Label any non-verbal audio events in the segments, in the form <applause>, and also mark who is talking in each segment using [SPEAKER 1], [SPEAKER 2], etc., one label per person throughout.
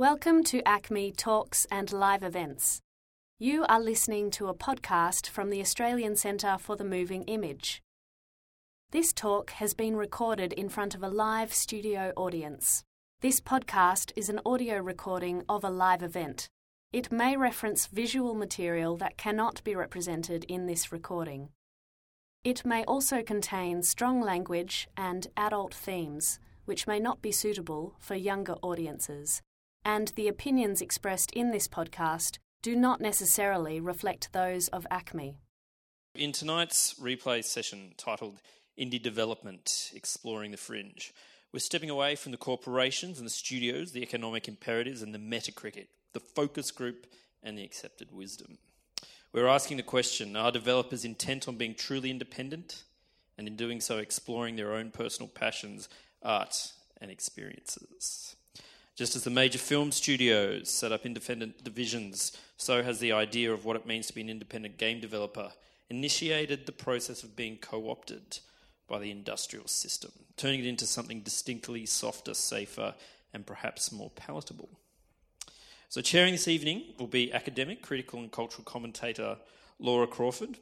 [SPEAKER 1] Welcome to ACMI Talks and Live Events. You are listening to a podcast from the Australian Centre for the Moving Image. This talk has been recorded in front of a live studio audience. This podcast is an audio recording of a live event. It may reference visual material that cannot be represented in this recording. It may also contain strong language and adult themes, which may not be suitable for younger audiences and the opinions expressed in this podcast do not necessarily reflect those of ACMI.
[SPEAKER 2] In tonight's replay session titled Indie Development Exploring the Fringe, we're stepping away from the corporations and the studios, the economic imperatives, and the metacritic, the focus group, and the accepted wisdom. We're asking the question are developers intent on being truly independent and in doing so exploring their own personal passions, art, and experiences? Just as the major film studios set up independent divisions, so has the idea of what it means to be an independent game developer initiated the process of being co opted by the industrial system, turning it into something distinctly softer, safer, and perhaps more palatable. So, chairing this evening will be academic, critical, and cultural commentator Laura Crawford.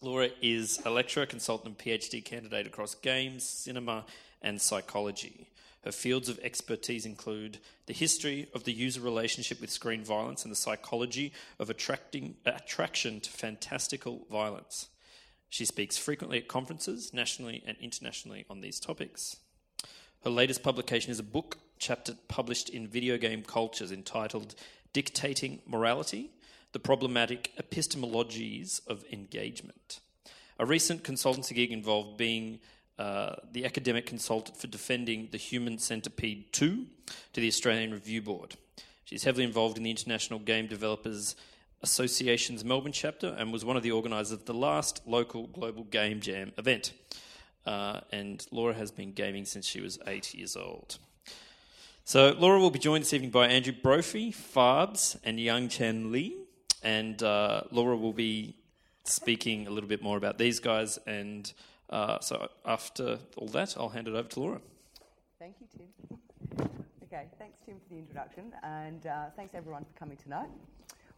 [SPEAKER 2] Laura is a lecturer, consultant, and PhD candidate across games, cinema, and psychology. Her fields of expertise include the history of the user relationship with screen violence and the psychology of attracting, attraction to fantastical violence. She speaks frequently at conferences, nationally and internationally, on these topics. Her latest publication is a book chapter published in Video Game Cultures entitled Dictating Morality The Problematic Epistemologies of Engagement. A recent consultancy gig involved being uh, the academic consultant for defending the Human Centipede 2 to the Australian Review Board. She's heavily involved in the International Game Developers Association's Melbourne chapter and was one of the organisers of the last local Global Game Jam event. Uh, and Laura has been gaming since she was eight years old. So, Laura will be joined this evening by Andrew Brophy, Farbs, and Yang Chen Lee. And uh, Laura will be speaking a little bit more about these guys and uh, so after all that, I'll hand it over to Laura.
[SPEAKER 3] Thank you, Tim. Okay, thanks, Tim, for the introduction, and uh, thanks everyone for coming tonight.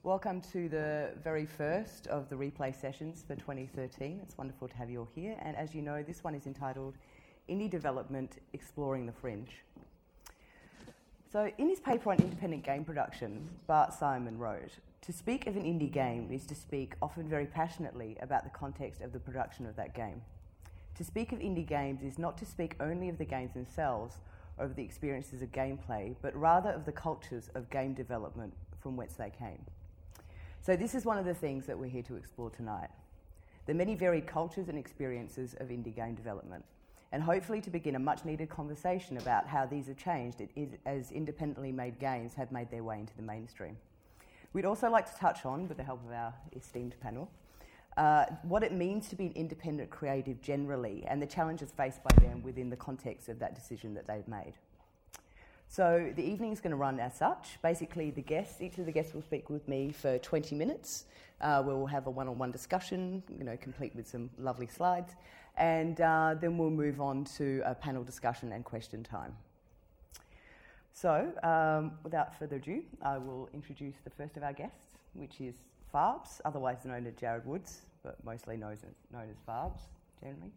[SPEAKER 3] Welcome to the very first of the replay sessions for 2013. It's wonderful to have you all here, and as you know, this one is entitled Indie Development Exploring the Fringe. So, in his paper on independent game production, Bart Simon wrote To speak of an indie game is to speak often very passionately about the context of the production of that game. To speak of indie games is not to speak only of the games themselves or of the experiences of gameplay, but rather of the cultures of game development from whence they came. So, this is one of the things that we're here to explore tonight the many varied cultures and experiences of indie game development, and hopefully to begin a much needed conversation about how these have changed as independently made games have made their way into the mainstream. We'd also like to touch on, with the help of our esteemed panel, uh, what it means to be an independent creative generally and the challenges faced by them within the context of that decision that they've made. So the evening is going to run as such. Basically, the guests, each of the guests will speak with me for 20 minutes. Uh, we'll have a one-on-one discussion, you know, complete with some lovely slides, and uh, then we'll move on to a panel discussion and question time. So, um, without further ado, I will introduce the first of our guests, which is Farbs, otherwise known as Jared Woods, but mostly known as, known as Farbs generally.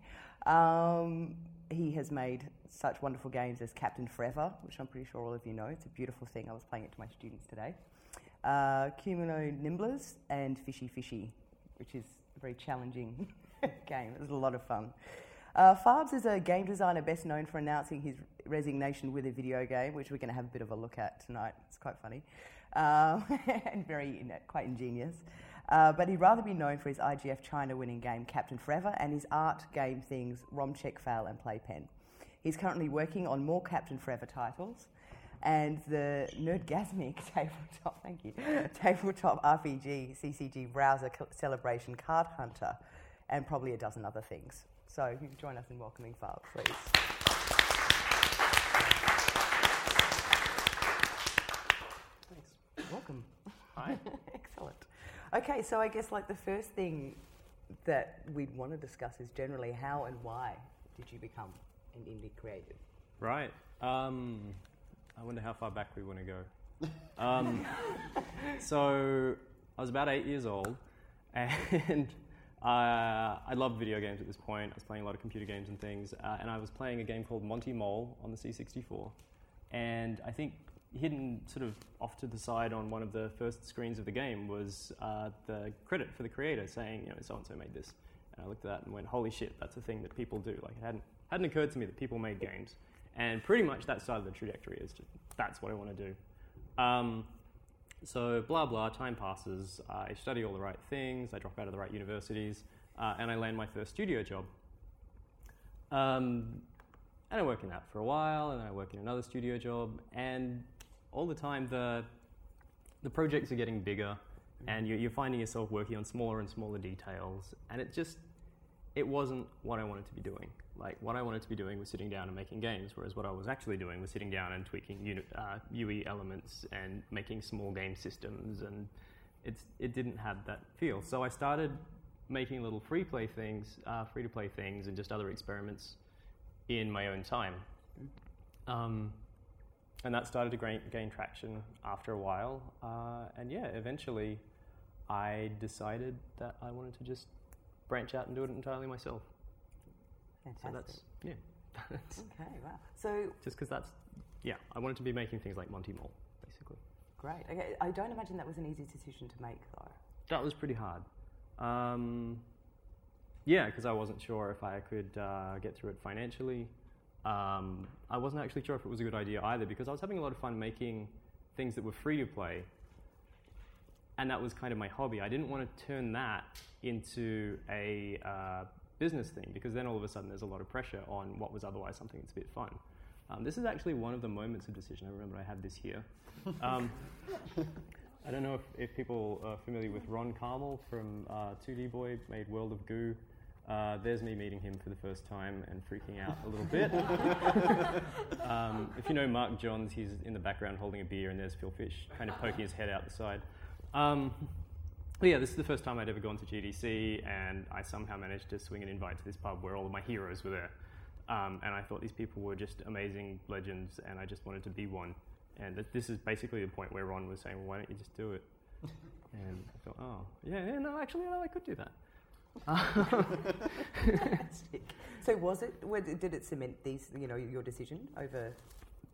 [SPEAKER 3] Um, he has made such wonderful games as Captain Forever, which I'm pretty sure all of you know. It's a beautiful thing. I was playing it to my students today. Uh, Cumulo Nimblers and Fishy Fishy, which is a very challenging <laughs> game. It was a lot of fun. Uh, Farbs is a game designer best known for announcing his resignation with a video game, which we're going to have a bit of a look at tonight. It's quite funny uh, <laughs> and very you know, quite ingenious. Uh, but he'd rather be known for his IGF China winning game Captain Forever and his art game things Rom Check Fail and Playpen. He's currently working on more Captain Forever titles and the Nerdgasmic <laughs> tabletop, thank you, <laughs> tabletop RPG CCG browser celebration Card Hunter and probably a dozen other things. So you can join us in welcoming Farbs, please. Welcome.
[SPEAKER 2] Hi. <laughs>
[SPEAKER 3] Excellent. Okay, so I guess like the first thing that we'd want to discuss is generally how and why did you become an indie creative?
[SPEAKER 4] Right. Um, I wonder how far back we want to go. Um, <laughs> so I was about eight years old, and uh, <laughs> I loved video games at this point. I was playing a lot of computer games and things, uh, and I was playing a game called Monty Mole on the C64. And I think hidden sort of off to the side on one of the first screens of the game was uh, the credit for the creator saying, you know, so and so made this. And I looked at that and went, holy shit, that's a thing that people do. Like, it hadn't, hadn't occurred to me that people made games. And pretty much that started the trajectory, is just, that's what I want to do. Um, so, blah, blah, time passes. I study all the right things, I drop out of the right universities, uh, and I land my first studio job. Um, and I work in that for a while, and then I work in another studio job, and all the time the, the projects are getting bigger, and you're, you're finding yourself working on smaller and smaller details, and it just, it wasn't what I wanted to be doing. Like, what I wanted to be doing was sitting down and making games, whereas what I was actually doing was sitting down and tweaking unit, uh, UI elements and making small game systems, and it's, it didn't have that feel. So I started making little free play things, uh, free to play things, and just other experiments in my own time. Um, and that started to gain, gain traction after a while. Uh, and yeah, eventually I decided that I wanted to just branch out and do it entirely myself.
[SPEAKER 3] Fantastic.
[SPEAKER 4] So that's, yeah. that's <laughs>
[SPEAKER 3] okay, wow. So,
[SPEAKER 4] just because that's, yeah, I wanted to be making things like Monty Mole, basically.
[SPEAKER 3] great. Okay, I don't imagine that was an easy decision to make, though.
[SPEAKER 4] That was pretty hard. Um, yeah, because I wasn't sure if I could uh, get through it financially. Um, I wasn't actually sure if it was a good idea either because I was having a lot of fun making things that were free to play. And that was kind of my hobby. I didn't want to turn that into a uh, business thing because then all of a sudden there's a lot of pressure on what was otherwise something that's a bit fun. Um, this is actually one of the moments of decision. I remember I have this here. Um, I don't know if, if people are familiar with Ron Carmel from uh, 2D Boy, made World of Goo. Uh, there's me meeting him for the first time and freaking out a little bit. <laughs> um, if you know Mark Johns, he's in the background holding a beer, and there's Phil Fish kind of poking his head out the side. Um, but yeah, this is the first time I'd ever gone to GDC, and I somehow managed to swing an invite to this pub where all of my heroes were there. Um, and I thought these people were just amazing legends, and I just wanted to be one. And th- this is basically the point where Ron was saying, well, "Why don't you just do it?" and I thought, "Oh, yeah, yeah, no, actually, no, I could do that."
[SPEAKER 3] Fantastic. So, was it? Did it cement these? You know, your decision over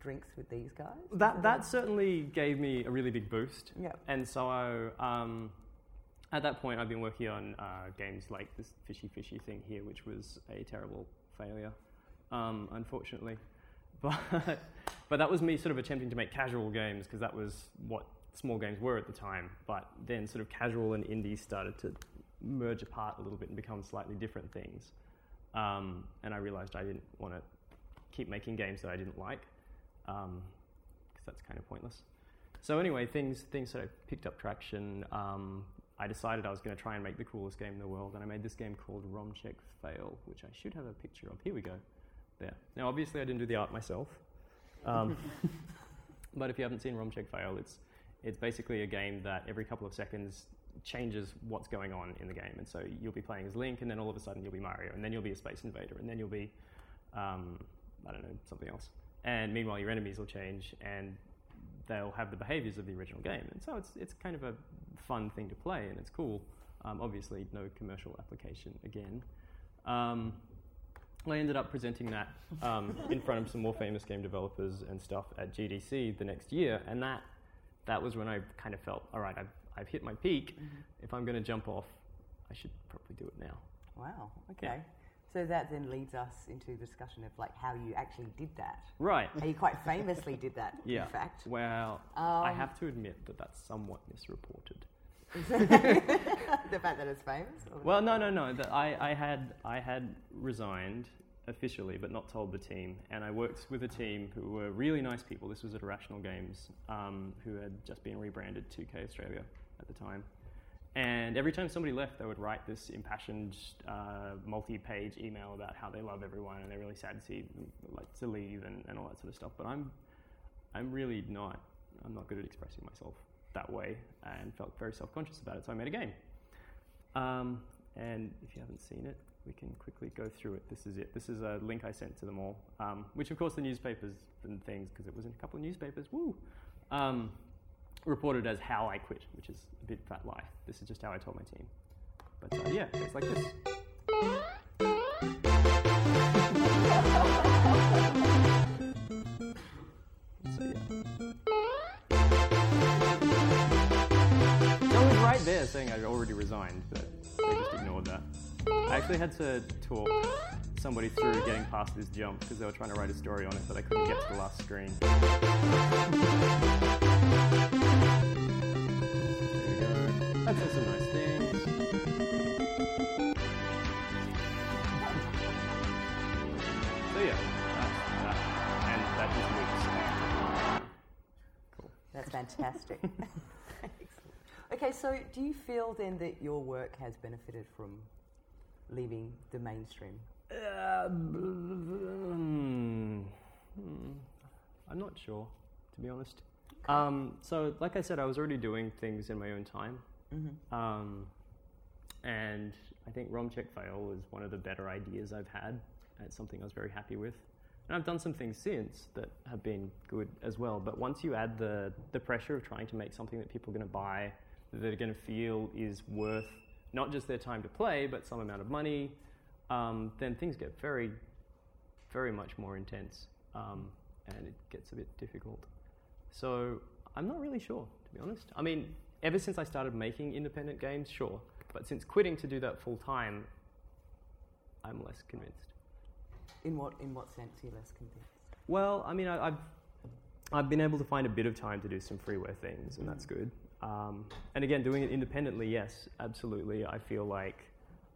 [SPEAKER 3] drinks with these guys?
[SPEAKER 4] That that certainly gave me a really big boost.
[SPEAKER 3] Yeah.
[SPEAKER 4] And so um, at that point, I've been working on uh, games like this fishy fishy thing here, which was a terrible failure, um, unfortunately. <laughs> But but that was me sort of attempting to make casual games because that was what small games were at the time. But then sort of casual and indie started to merge apart a little bit and become slightly different things. Um, and I realized I didn't want to keep making games that I didn't like because that's kind of pointless. So anyway, things things sort of picked up traction. Um, I decided I was going to try and make the coolest game in the world, and I made this game called Romcheck Fail, which I should have a picture of. Here we go. There. Now, obviously, I didn't do the art myself, um, <laughs> but if you haven't seen Romcheck Fail, it's it's basically a game that every couple of seconds changes what's going on in the game, and so you'll be playing as Link, and then all of a sudden you'll be Mario, and then you'll be a space invader, and then you'll be um, I don't know something else. And meanwhile, your enemies will change, and they'll have the behaviors of the original game. And so it's, it's kind of a fun thing to play, and it's cool. Um, obviously, no commercial application again. Um, I ended up presenting that um, in front of some more famous game developers and stuff at GDC the next year, and that, that was when I kind of felt, all right, I've, I've hit my peak. If I'm going to jump off, I should probably do it now.
[SPEAKER 3] Wow. Okay. So that then leads us into the discussion of like how you actually did that.
[SPEAKER 4] Right.
[SPEAKER 3] How you quite famously did that.
[SPEAKER 4] Yeah.
[SPEAKER 3] In fact.
[SPEAKER 4] Well, I
[SPEAKER 3] Um,
[SPEAKER 4] have to admit that that's somewhat misreported. <laughs>
[SPEAKER 3] the fact that it's famous.
[SPEAKER 4] Well, no, no, no. That I, I had I had resigned officially, but not told the team. And I worked with a team who were really nice people. This was at Irrational Games, um, who had just been rebranded 2K Australia at the time. And every time somebody left, they would write this impassioned, uh, multi-page email about how they love everyone and they're really sad to see like to leave and, and all that sort of stuff. But I'm I'm really not. I'm not good at expressing myself that way, and felt very self-conscious about it. So I made a game. Um, and if you haven't seen it, we can quickly go through it. This is it. This is a link I sent to them all, um, which of course the newspapers and things, because it was in a couple of newspapers. Woo! Um, reported as how I quit, which is a bit fat lie. This is just how I told my team. But uh, yeah, it's like this. <laughs> So yeah. No was right there saying I'd already resigned, but they just ignored that. I actually had to talk somebody through getting past this jump because they were trying to write a story on it, but I couldn't get to the last screen. That says some nice things. So yeah, that's that. And that just cool.
[SPEAKER 3] That's fantastic. <laughs> Okay, so do you feel then that your work has benefited from leaving the mainstream?
[SPEAKER 4] Uh, hmm. I'm not sure, to be honest. Um, so, like I said, I was already doing things in my own time.
[SPEAKER 3] Mm-hmm.
[SPEAKER 4] Um, and I think Rom Check Fail was one of the better ideas I've had. It's something I was very happy with. And I've done some things since that have been good as well. But once you add the, the pressure of trying to make something that people are going to buy, that they're going to feel is worth not just their time to play, but some amount of money, um, then things get very, very much more intense. Um, and it gets a bit difficult. So I'm not really sure, to be honest. I mean, ever since I started making independent games, sure. But since quitting to do that full time, I'm less convinced.
[SPEAKER 3] In what in what sense are you less convinced?
[SPEAKER 4] Well, I mean, I, I've I've been able to find a bit of time to do some freeware things, and that's good. Um, and again, doing it independently, yes, absolutely. I feel like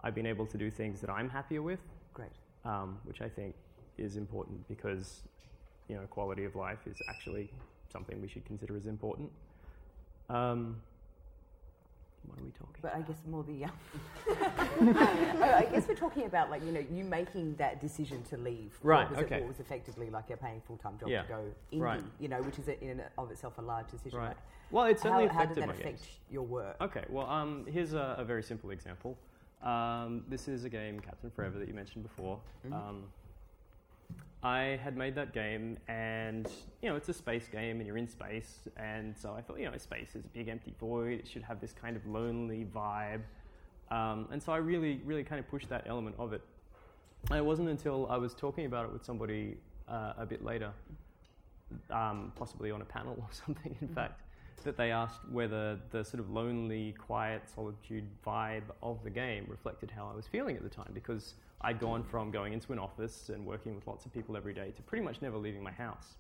[SPEAKER 4] I've been able to do things that I'm happier with,
[SPEAKER 3] Great.
[SPEAKER 4] um, which I think is important because you know quality of life is actually something we should consider as important. Um, what are we talking?
[SPEAKER 3] But I guess more the. <laughs> Oh, I guess we're talking about like you know you making that decision to leave.
[SPEAKER 4] Right,
[SPEAKER 3] What was,
[SPEAKER 4] okay.
[SPEAKER 3] what was effectively like a paying full time job
[SPEAKER 4] Yeah,
[SPEAKER 3] to go indie.
[SPEAKER 4] right.
[SPEAKER 3] You know, which is a, in and of itself a large decision.
[SPEAKER 4] Right. Well, it certainly
[SPEAKER 3] how, how did that
[SPEAKER 4] my
[SPEAKER 3] affect your work?
[SPEAKER 4] Okay, well, um, here's a, a very simple example. Um, this is a game, Captain Forever, that you mentioned before.
[SPEAKER 3] Mhm.
[SPEAKER 4] Um, I had made that game, and you know, it's a space game, and you're in space, and so I thought, you know, space is a big empty void. It should have this kind of lonely vibe, um, and so I really, really kind of pushed that element of it. And it wasn't until I was talking about it with somebody uh, a bit later, um, possibly on a panel <laughs> or something, in fact, that they asked whether the sort of lonely, quiet, solitude vibe of the game reflected how I was feeling at the time because I'd gone from going into an office and working with lots of people every day to pretty much never leaving my house.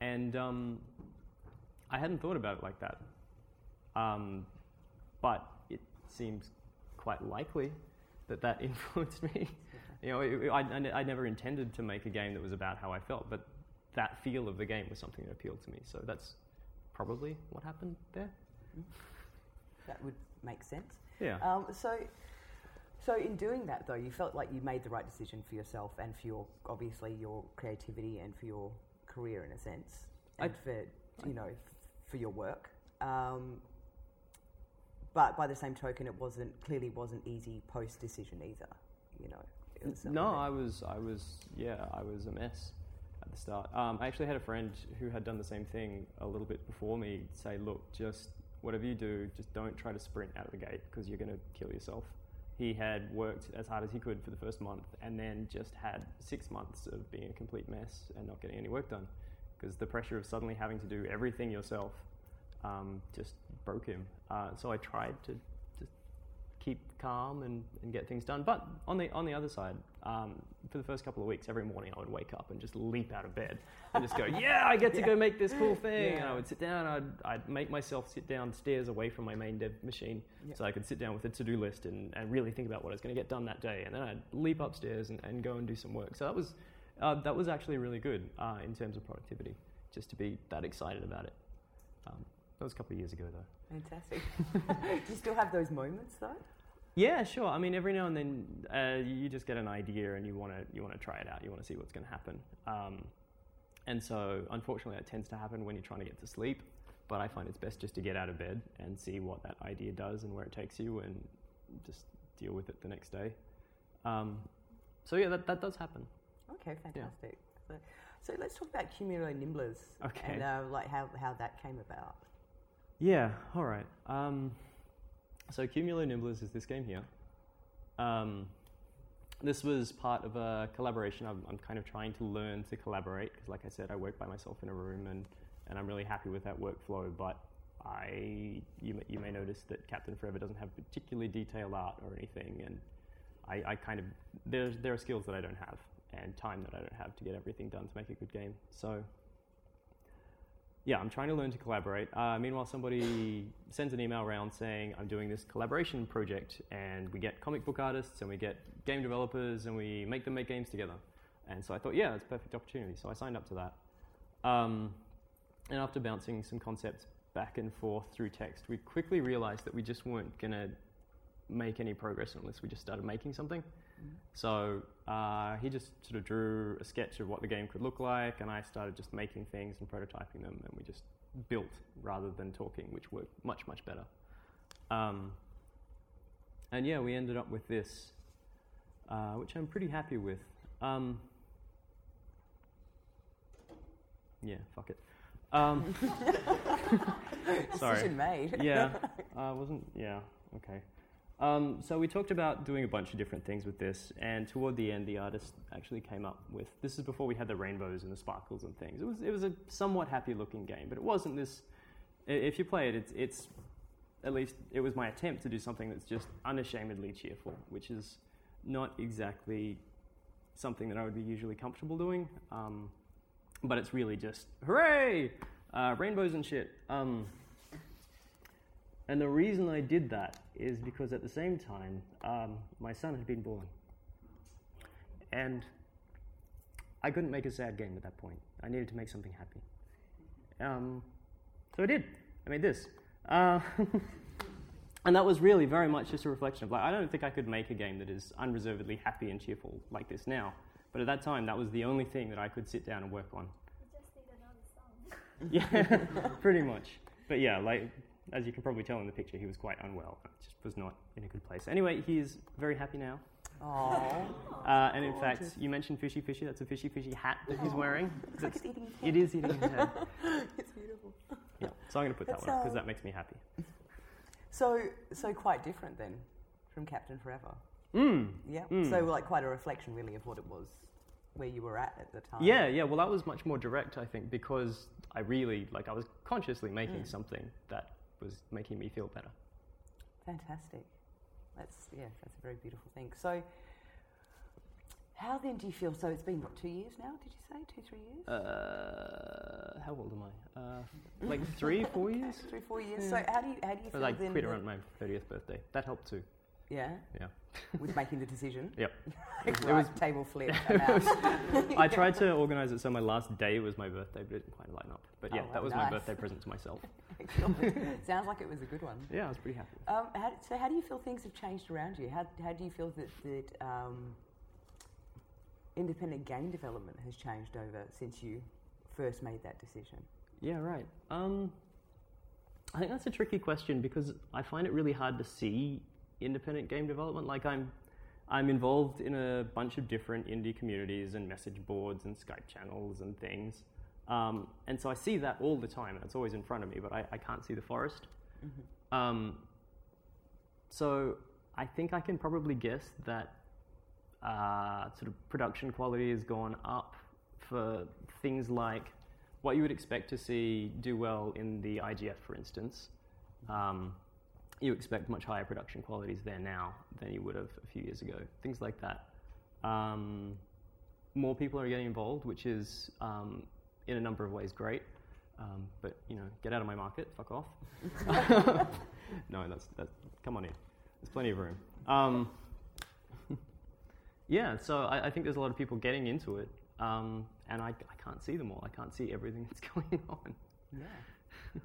[SPEAKER 4] And um, I hadn't thought about it like that. Um, but it seems quite likely that that <laughs> influenced me. You know, it, I, I, I never intended to make a game that was about how I felt, but that feel of the game was something that appealed to me. So that's probably what happened there.
[SPEAKER 3] That would make sense.
[SPEAKER 4] Yeah.
[SPEAKER 3] Um, so, so in doing that though, you felt like you made the right decision for yourself and for your obviously your creativity and for your career in a sense,
[SPEAKER 4] I-
[SPEAKER 3] and for you know for your work. Um, but by the same token, it wasn't clearly wasn't easy post decision either. You know,
[SPEAKER 4] No, I was, I was, yeah, I was a mess at the start. Um, I actually had a friend who had done the same thing a little bit before me say, look, just whatever you do, just don't try to sprint out of the gate because you're going to kill yourself. He had worked as hard as he could for the first month and then just had six months of being a complete mess and not getting any work done because the pressure of suddenly having to do everything yourself um, just broke him. Uh, so I tried to just keep calm and, and get things done. But on the on the other side, um, for the first couple of weeks, every morning I would wake up and just leap out of bed and just go, "Yeah, I get to <laughs> go make this cool thing." And I would sit down. I'd I'd make myself sit downstairs away from my main dev machine,
[SPEAKER 3] Yeah.
[SPEAKER 4] so I could sit down with a to do list and, and really think about what I was going to get done that day. And then I'd leap upstairs and, and go and do some work. So that was uh, that was actually really good uh, in terms of productivity, just to be that excited about it. Um, that was a couple of years ago though.
[SPEAKER 3] fantastic. <laughs> Do you still have those moments though?
[SPEAKER 4] Yeah, sure. I mean, every now and then uh, you just get an idea and you want to you want to try it out. You want to see what's going to happen. Um, and so, unfortunately, that tends to happen when you're trying to get to sleep. But I find it's best just to get out of bed and see what that idea does and where it takes you, and just deal with it the next day. Um, so yeah, that, that does happen.
[SPEAKER 3] Okay, fantastic. So, so let's talk about Cumulo Nimblers
[SPEAKER 4] Okay.
[SPEAKER 3] and uh, like how, how that came about.
[SPEAKER 4] Yeah, all right. Um, so Cumulo Nimblers is this game here. Um, this was part of a collaboration. I'm, I'm kind of trying to learn to collaborate because, like I said, I work by myself in a room and, and I'm really happy with that workflow. But I, you, you may notice that Captain Forever doesn't have particularly detailed art or anything, and I, I kind of there's there are skills that I don't have and time that I don't have to get everything done to make a good game. So yeah, I'm trying to learn to collaborate. Uh, meanwhile, somebody sends an email around saying, I'm doing this collaboration project, and we get comic book artists and we get game developers and we make them make games together. And so I thought, yeah, it's a perfect opportunity. So I signed up to that. Um, and after bouncing some concepts back and forth through text, we quickly realized that we just weren't going to make any progress unless we just started making something. So uh, he just sort of drew a sketch of what the game could look like, and I started just making things and prototyping them, and we just built rather than talking, which worked much, much better. Um, and yeah, we ended up with this, uh, which I'm pretty happy with. Um, yeah, fuck it. Um, <laughs> <laughs> sorry.
[SPEAKER 3] Decision made.
[SPEAKER 4] yeah, <laughs> uh, wasn't. Yeah, okay. Um, so we talked about doing a bunch of different things with this, and toward the end, the artist actually came up with. This is before we had the rainbows and the sparkles and things. It was it was a somewhat happy-looking game, but it wasn't this. If you play it, it's it's at least it was my attempt to do something that's just unashamedly cheerful, which is not exactly something that I would be usually comfortable doing. Um, but it's really just hooray, uh, rainbows and shit. Um, and the reason I did that is because at the same time, um, my son had been born. And I couldn't make a sad game at that point. I needed to make something happy. Um, so I did. I made this. Uh, <laughs> and that was really very much just a reflection of like, I don't think I could make a game that is unreservedly happy and cheerful like this now. But at that time, that was the only thing that I could sit down and work on.
[SPEAKER 5] You just need another song. <laughs>
[SPEAKER 4] Yeah, <laughs> pretty much. But yeah, like as you can probably tell in the picture, he was quite unwell. Just was not in a good place. Anyway, he is very happy now.
[SPEAKER 3] Oh,
[SPEAKER 4] Uh, and in fact, you mentioned fishy fishy. That's a fishy fishy hat that he's wearing.
[SPEAKER 3] looks like it's eating his
[SPEAKER 4] it is eating his head. <laughs>
[SPEAKER 3] It's beautiful.
[SPEAKER 4] Yeah, so I'm going to put that
[SPEAKER 3] That's,
[SPEAKER 4] one up because
[SPEAKER 3] uh,
[SPEAKER 4] that makes me happy.
[SPEAKER 3] So, so quite different then from Captain Forever.
[SPEAKER 4] Mm.
[SPEAKER 3] Yeah.
[SPEAKER 4] Mm.
[SPEAKER 3] So, like, quite a reflection, really, of what it was, where you were at at the time.
[SPEAKER 4] Yeah, yeah. Well, that was much more direct, I think, because I really like I was consciously making
[SPEAKER 3] Mm.
[SPEAKER 4] something that was making me feel better.
[SPEAKER 3] Fantastic. That's yeah, that's a very beautiful thing. So, how then do you feel? So it's been what two years now? Did you say two, three years?
[SPEAKER 4] Uh, how old am I? Uh, like three, four years. <laughs>
[SPEAKER 3] Three, four years.
[SPEAKER 4] Yeah.
[SPEAKER 3] So how do you how do you feel
[SPEAKER 4] like
[SPEAKER 3] then?
[SPEAKER 4] quit around my thirtieth birthday. That helped too.
[SPEAKER 3] Yeah.
[SPEAKER 4] Yeah.
[SPEAKER 3] With making the decision. <laughs>
[SPEAKER 4] Yep. <laughs>
[SPEAKER 3] right,
[SPEAKER 4] was-
[SPEAKER 3] table flip. <laughs> I'm.
[SPEAKER 4] I tried to organize it so my last day was my birthday, but it didn't quite line up. But yeah,
[SPEAKER 3] Oh,
[SPEAKER 4] that was
[SPEAKER 3] nice.
[SPEAKER 4] my birthday present to myself.
[SPEAKER 3] Sounds like it was a good one.
[SPEAKER 4] Yeah, I was pretty happy.
[SPEAKER 3] Um, how, so, how do you feel things have changed around you? How, how do you feel that, that um, independent game development has changed over since you first made that decision?
[SPEAKER 4] Yeah, right. Um, I think that's a tricky question because I find it really hard to see independent game development. Like I'm, I'm involved in a bunch of different indie communities and message boards and Skype channels and things, um, and so I see that all the time, and it's always in front of me, but I, I can't see the forest. Um, so I think I can probably guess that uh, sort of production quality has gone up for things like what you would expect to see do well in the IGF, for instance. Um, you expect much higher production qualities there now than you would have a few years ago. Things like that. Um, more people are getting involved, which is um, in a number of ways great. Um, but you know, get out of my market, fuck off. <laughs> no, that's that. Come on in. There's plenty of room. Um, <laughs> yeah, so I, I think there's a lot of people getting into it, um, and I, I can't see them all. I can't see everything that's <laughs> going on.
[SPEAKER 3] Yeah.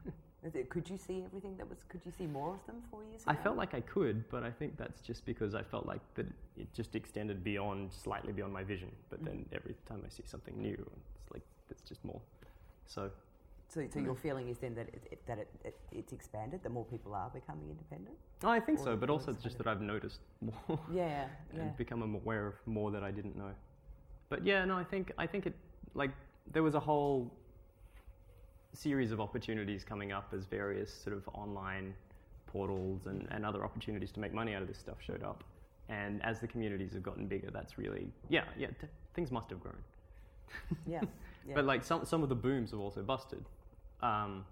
[SPEAKER 3] Is it, could you see everything that was? Could you see more of them four years ago?
[SPEAKER 4] I felt like I could, but I think that's just because I felt like that it just extended beyond, slightly beyond my vision. But then mm-hmm. every time I see something new, it's like it's just more. So
[SPEAKER 3] So, so your feeling is then that it, it, that it, it, it's expanded. That more people are becoming independent.
[SPEAKER 4] Oh, I think
[SPEAKER 3] Or-
[SPEAKER 4] so, but also
[SPEAKER 3] it's
[SPEAKER 4] just that I've noticed more. <laughs>
[SPEAKER 3] Yeah. Yeah.
[SPEAKER 4] and become aware of more that I didn't know. But yeah, no, I think I think it like there was a whole series of opportunities coming up as various sort of online portals and, and other opportunities to make money out of this stuff showed up. And as the communities have gotten bigger, that's really, yeah, yeah, t- things must have grown. <laughs>
[SPEAKER 3] Yeah. yeah.
[SPEAKER 4] But like some, some of the booms have also busted. Um,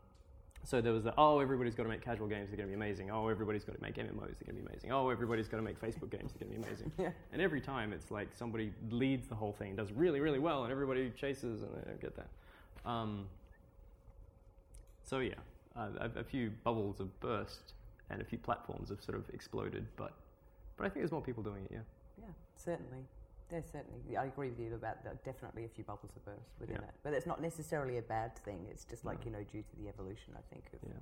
[SPEAKER 4] so there was the, oh, everybody's got to make casual games, they're going to be amazing. Oh, everybody's got to make MMOs, they're going to be amazing. Oh, everybody's got to make Facebook games, they're going to be amazing. <laughs>
[SPEAKER 3] Yeah.
[SPEAKER 4] And every time it's like somebody leads the whole thing, does really, really well, and everybody chases, and they don't get that. Um, so yeah, uh, a, a few bubbles have burst, and a few platforms have sort of exploded, but, but I think there's more people doing it, yeah.
[SPEAKER 3] Yeah, certainly. There's certainly. I agree with you about that. Definitely a few bubbles have burst within
[SPEAKER 4] Yeah.
[SPEAKER 3] it, but it's not necessarily a bad thing. It's just like you know due to the evolution. I think. Of,
[SPEAKER 4] Yeah.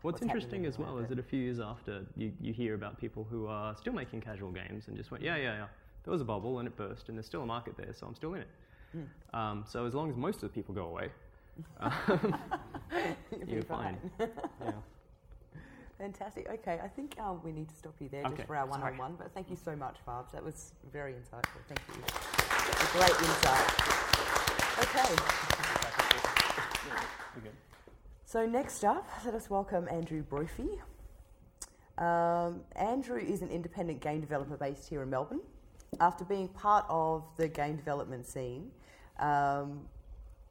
[SPEAKER 3] what's
[SPEAKER 4] What's interesting as well is that a few years after, you, you hear about people who are still making casual games and just went, yeah, yeah, yeah, there was a bubble and it burst, and there's still a market there, so I'm still in it.
[SPEAKER 3] Hmm.
[SPEAKER 4] Um, so as long as most of the people go away, <laughs> um, <laughs> you're fine. <laughs> yeah.
[SPEAKER 3] Fantastic. Okay, I think um, we need to stop you there
[SPEAKER 4] Okay,
[SPEAKER 3] just for our one-on-one. But thank you so much, Farbs. That was very insightful. Thank you. A great insight. Okay. So next up, let us welcome Andrew Brophy. Um, Andrew is an independent game developer based here in Melbourne. After being part of the game development scene um,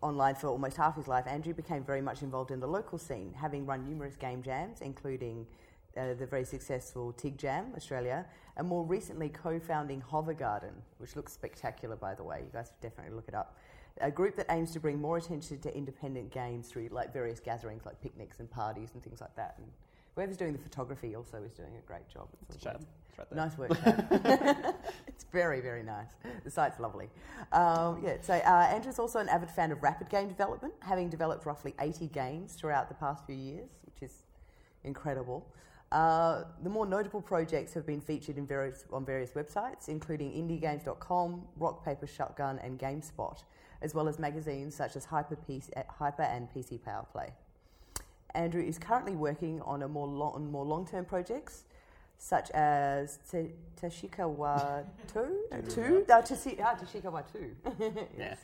[SPEAKER 3] online for almost half his life, Andrew became very much involved in the local scene, having run numerous game jams, including uh, the very successful TIG Jam Australia, and more recently co-founding Hover Garden, which looks spectacular, by the way. You guys should definitely look it up. A group that aims to bring more attention to independent games through like various gatherings, like picnics and parties and things like that. And whoever's doing the photography also is doing a great job. It's
[SPEAKER 5] Chad. It's right there.
[SPEAKER 3] Nice work, Chad. <laughs> it's very, very nice. The site's lovely. Um, yeah, so uh, Andrew's also an avid fan of rapid game development, having developed roughly 80 games throughout the past few years, which is incredible. Uh, the more notable projects have been featured in various, on various websites, including indiegames.com, Rock Paper Shotgun, and GameSpot, as well as magazines such as Hyper, PC, Hyper and PC Power Play. Andrew is currently working on a more long, on more long-term projects, such as Te- Tashikawa 2? Uh, 2? No, Tashi- ah, Tashikawa 2. <laughs> yes.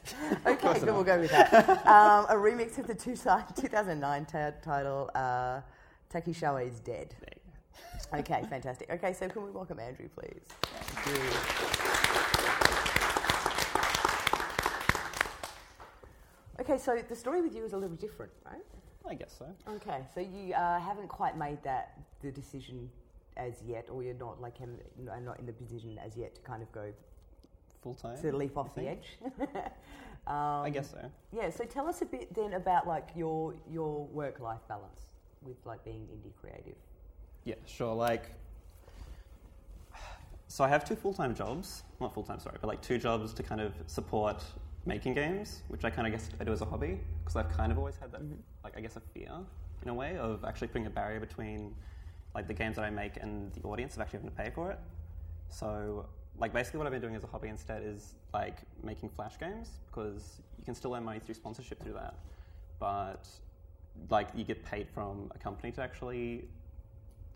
[SPEAKER 3] Okay, good, we'll go with that. Um, a remix of the two, <laughs> 2009 t- title, uh, Takishawa is Dead.
[SPEAKER 5] You.
[SPEAKER 3] Okay, fantastic. Okay, so can we welcome Andrew, please? Okay, so the story with you is a little different, right?
[SPEAKER 5] I guess so.
[SPEAKER 3] Okay, so you uh, haven't quite made that the decision as yet, or you're not like no, not in the position as yet to kind of go
[SPEAKER 5] Full time.
[SPEAKER 3] to leap off the edge. <laughs> um,
[SPEAKER 5] I guess so.
[SPEAKER 3] Yeah. So tell us a bit then about like your your work life balance with like being indie creative.
[SPEAKER 5] Yeah, sure. Like, so I have two full time jobs. Not full time, sorry, but like two jobs to kind of support making games, which I kind of guess I do as a hobby because I've kind of always had that, like, I guess a fear in a way of actually putting a barrier between like the games that I make and the audience of actually having to pay for it. So, like, basically, what I've been doing as a hobby instead is like making flash games because you can still earn money through sponsorship through that, but like you get paid from a company to actually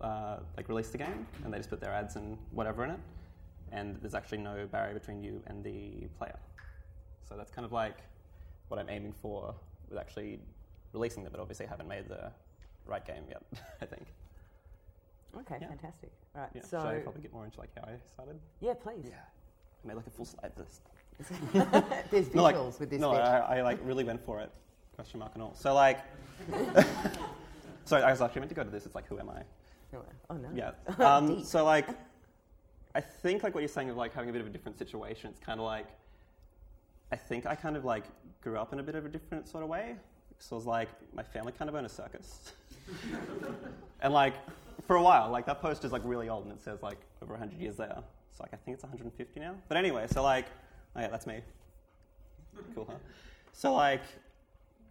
[SPEAKER 5] uh, like release the game, and they just put their ads and whatever in it, and there's actually no barrier between you and the player. So that's kind of like what I'm aiming for with actually releasing them, but obviously I haven't made the right game yet. <laughs> I think.
[SPEAKER 3] Okay,
[SPEAKER 5] Yeah.
[SPEAKER 3] fantastic. All right.
[SPEAKER 5] Yeah.
[SPEAKER 3] so
[SPEAKER 5] Should I probably get more into like how I started?
[SPEAKER 3] yeah, please.
[SPEAKER 5] Yeah, I made like a full slide list. <laughs>
[SPEAKER 3] There's visuals
[SPEAKER 5] No, like,
[SPEAKER 3] with this.
[SPEAKER 5] no. I, I like really went for it. Question mark and all. So like, <laughs> sorry, I was actually meant to go to this. It's like, who am I?
[SPEAKER 3] Oh no.
[SPEAKER 5] Yeah. Um, so like, I think like what you're saying of like having a bit of a different situation. It's kind of like, I think I kind of like grew up in a bit of a different sort of way. So it was like my family kind of owned a circus, <laughs> and like for a while, like that post is like really old and it says like over 100 years there. So like I think it's 150 now. But anyway, so like, oh yeah, that's me. Cool, huh? So like,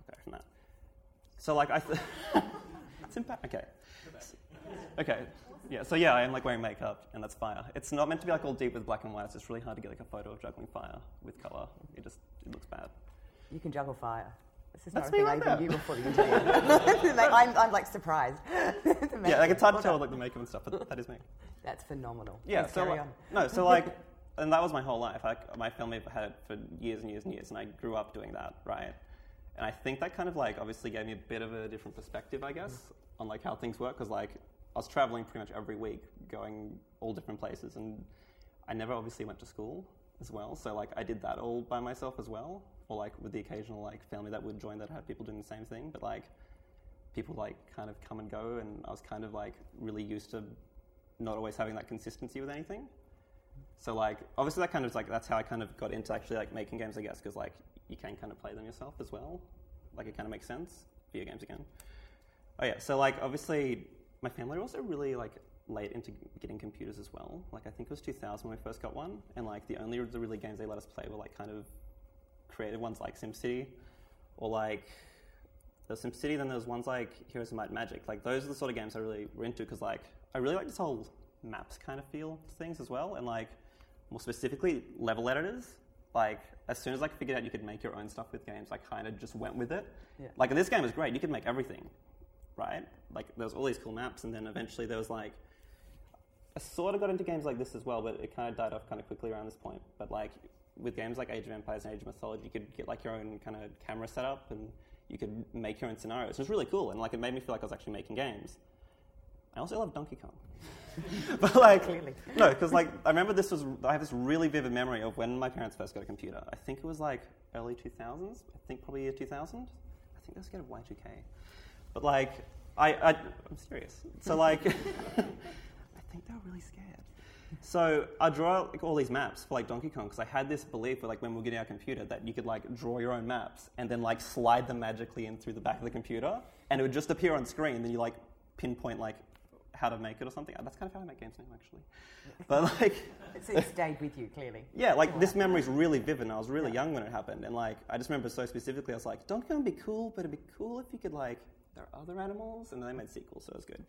[SPEAKER 5] okay, from that. So like I, th- <laughs> it's impact. Okay. Okay. Yeah. So yeah, I am like wearing makeup, and that's fire. It's not meant to be like all deep with black and white. It's just really hard to get like a photo of juggling fire with color. It just it looks bad.
[SPEAKER 3] You can juggle fire. This is
[SPEAKER 5] That's
[SPEAKER 3] not a
[SPEAKER 5] me
[SPEAKER 3] thing I
[SPEAKER 5] right
[SPEAKER 3] even
[SPEAKER 5] there.
[SPEAKER 3] knew before the interview. Like, I'm, I'm like surprised. <laughs>
[SPEAKER 5] Yeah, like it's hard to tell like the makeup and stuff, but that is me.
[SPEAKER 3] That's phenomenal.
[SPEAKER 5] Yeah.
[SPEAKER 3] Please
[SPEAKER 5] so
[SPEAKER 3] carry
[SPEAKER 5] like, no, so <laughs> like, and that was my whole life. Like my family have had it for years and years and years, and I grew up doing that, right? And I think that kind of like obviously gave me a bit of a different perspective, I guess, on like how things work. Because like I was traveling pretty much every week, going all different places, and I never obviously went to school as well. So like I did that all by myself as well, or like with the occasional like family that would join that had people doing the same thing. But like people like kind of come and go, and I was kind of like really used to not always having that consistency with anything. So like obviously that kind of like that's how I kind of got into actually like making games, I guess, because like you can kind of play them yourself as well. Like it kind of makes sense. Video games again. Oh yeah, so like obviously my family were also really like late into getting computers as well. Like I think it was 2000 when we first got one, and like the only the really games they let us play were like kind of creative ones like SimCity, or like there's SimCity. Then there's ones like Heroes of Might and Magic. Like those are the sort of games I really were into because like I really like this whole maps kind of feel to things as well, and like more specifically level editors. Like as soon as I figured out you could make your own stuff with games, I kind of just went with it.
[SPEAKER 3] Yeah.
[SPEAKER 5] Like this game is great. You could make everything, right? Like there was all these cool maps, and then eventually there was like I sort of got into games like this as well, but it kind of died off kind of quickly around this point. But like with games like Age of Empires and Age of Mythology, you could get like your own kind of camera setup, and you could make your own scenarios. It was really cool, and like it made me feel like I was actually making games. I also love Donkey Kong. <laughs> but like,
[SPEAKER 3] Clearly.
[SPEAKER 5] no, because like I remember this was I have this really vivid memory of when my parents first got a computer. I think it was like early 2000s. I think probably year 2000. I think they were scared of Y2K. But like, I, I I'm serious. So like, <laughs> I think they were really scared. So I draw like all these maps for like Donkey Kong because I had this belief that like when we were getting our computer that you could like draw your own maps and then like slide them magically in through the back of the computer and it would just appear on screen. And then you like pinpoint like how to make it or something. Uh, that's kind of how I make games now actually. But like. <laughs>
[SPEAKER 3] So it stayed with you, clearly.
[SPEAKER 5] Yeah, like this memory is really vivid. And I was really young when it happened, and like I just remember so specifically. I was like, "Donkey Kong would be cool, but it'd be cool if you could like there are other animals." And then they made sequels, so it was good.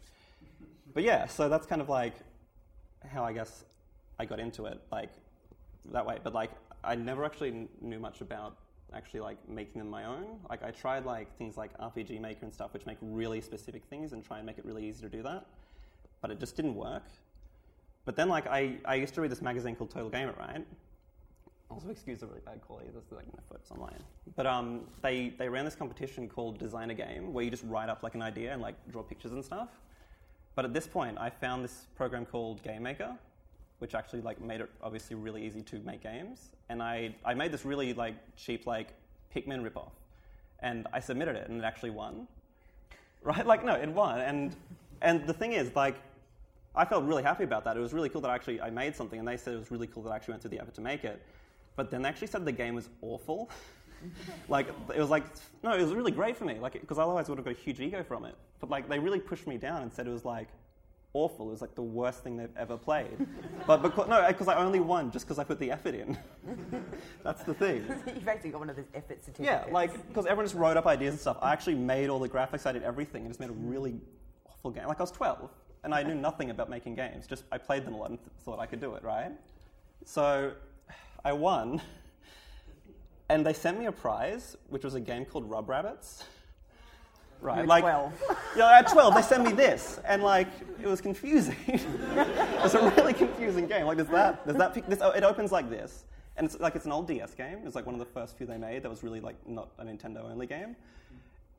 [SPEAKER 5] But yeah, so that's kind of like how I guess I got into it, like that way. But like I never actually kn- knew much about actually like making them my own. Like I tried like things like RPG Maker and stuff, which make really specific things and try and make it really easy to do that. But it just didn't work. But then, like, I, I used to read this magazine called Total Gamer, right? Also, excuse the really bad quality. This is like no photos online. But um, they they ran this competition called Design a Game, where you just write up like an idea and like draw pictures and stuff. But at this point, I found this program called Game Maker, which actually like made it obviously really easy to make games. And I I made this really like cheap like Pikmin ripoff, and I submitted it, and it actually won. <laughs> Right? Like no, it won. And and the thing is, like, I felt really happy about that. It was really cool that actually I made something, and they said it was really cool that I actually went through the effort to make it. But then they actually said the game was awful. <laughs> like it was like no, it was really great for me. Like because otherwise I would have got a huge ego from it. But like they really pushed me down and said it was like awful. It was like the worst thing they've ever played. <laughs> but because, no, because I only won just because I put the effort in. <laughs> That's the thing.
[SPEAKER 3] You've actually got one of those effort
[SPEAKER 5] Yeah,
[SPEAKER 3] certificates.
[SPEAKER 5] like because everyone just wrote up ideas and stuff. I actually made all the graphics. I did everything, and just made a really awful game. Like I was 12, and I knew nothing about making games. Just I played them a lot and th- thought I could do it. Right? So I won, and they sent me a prize, which was a game called Rub Rabbits. Right,
[SPEAKER 3] You were
[SPEAKER 5] like
[SPEAKER 3] 12. <laughs>
[SPEAKER 5] yeah, at 12 they sent me this, and like it was confusing. <laughs> it was a really confusing game. Like there's that, there's that. This, oh, it opens like this, and it's like it's an old DS game. It's like one of the first few they made that was really like not a Nintendo only game,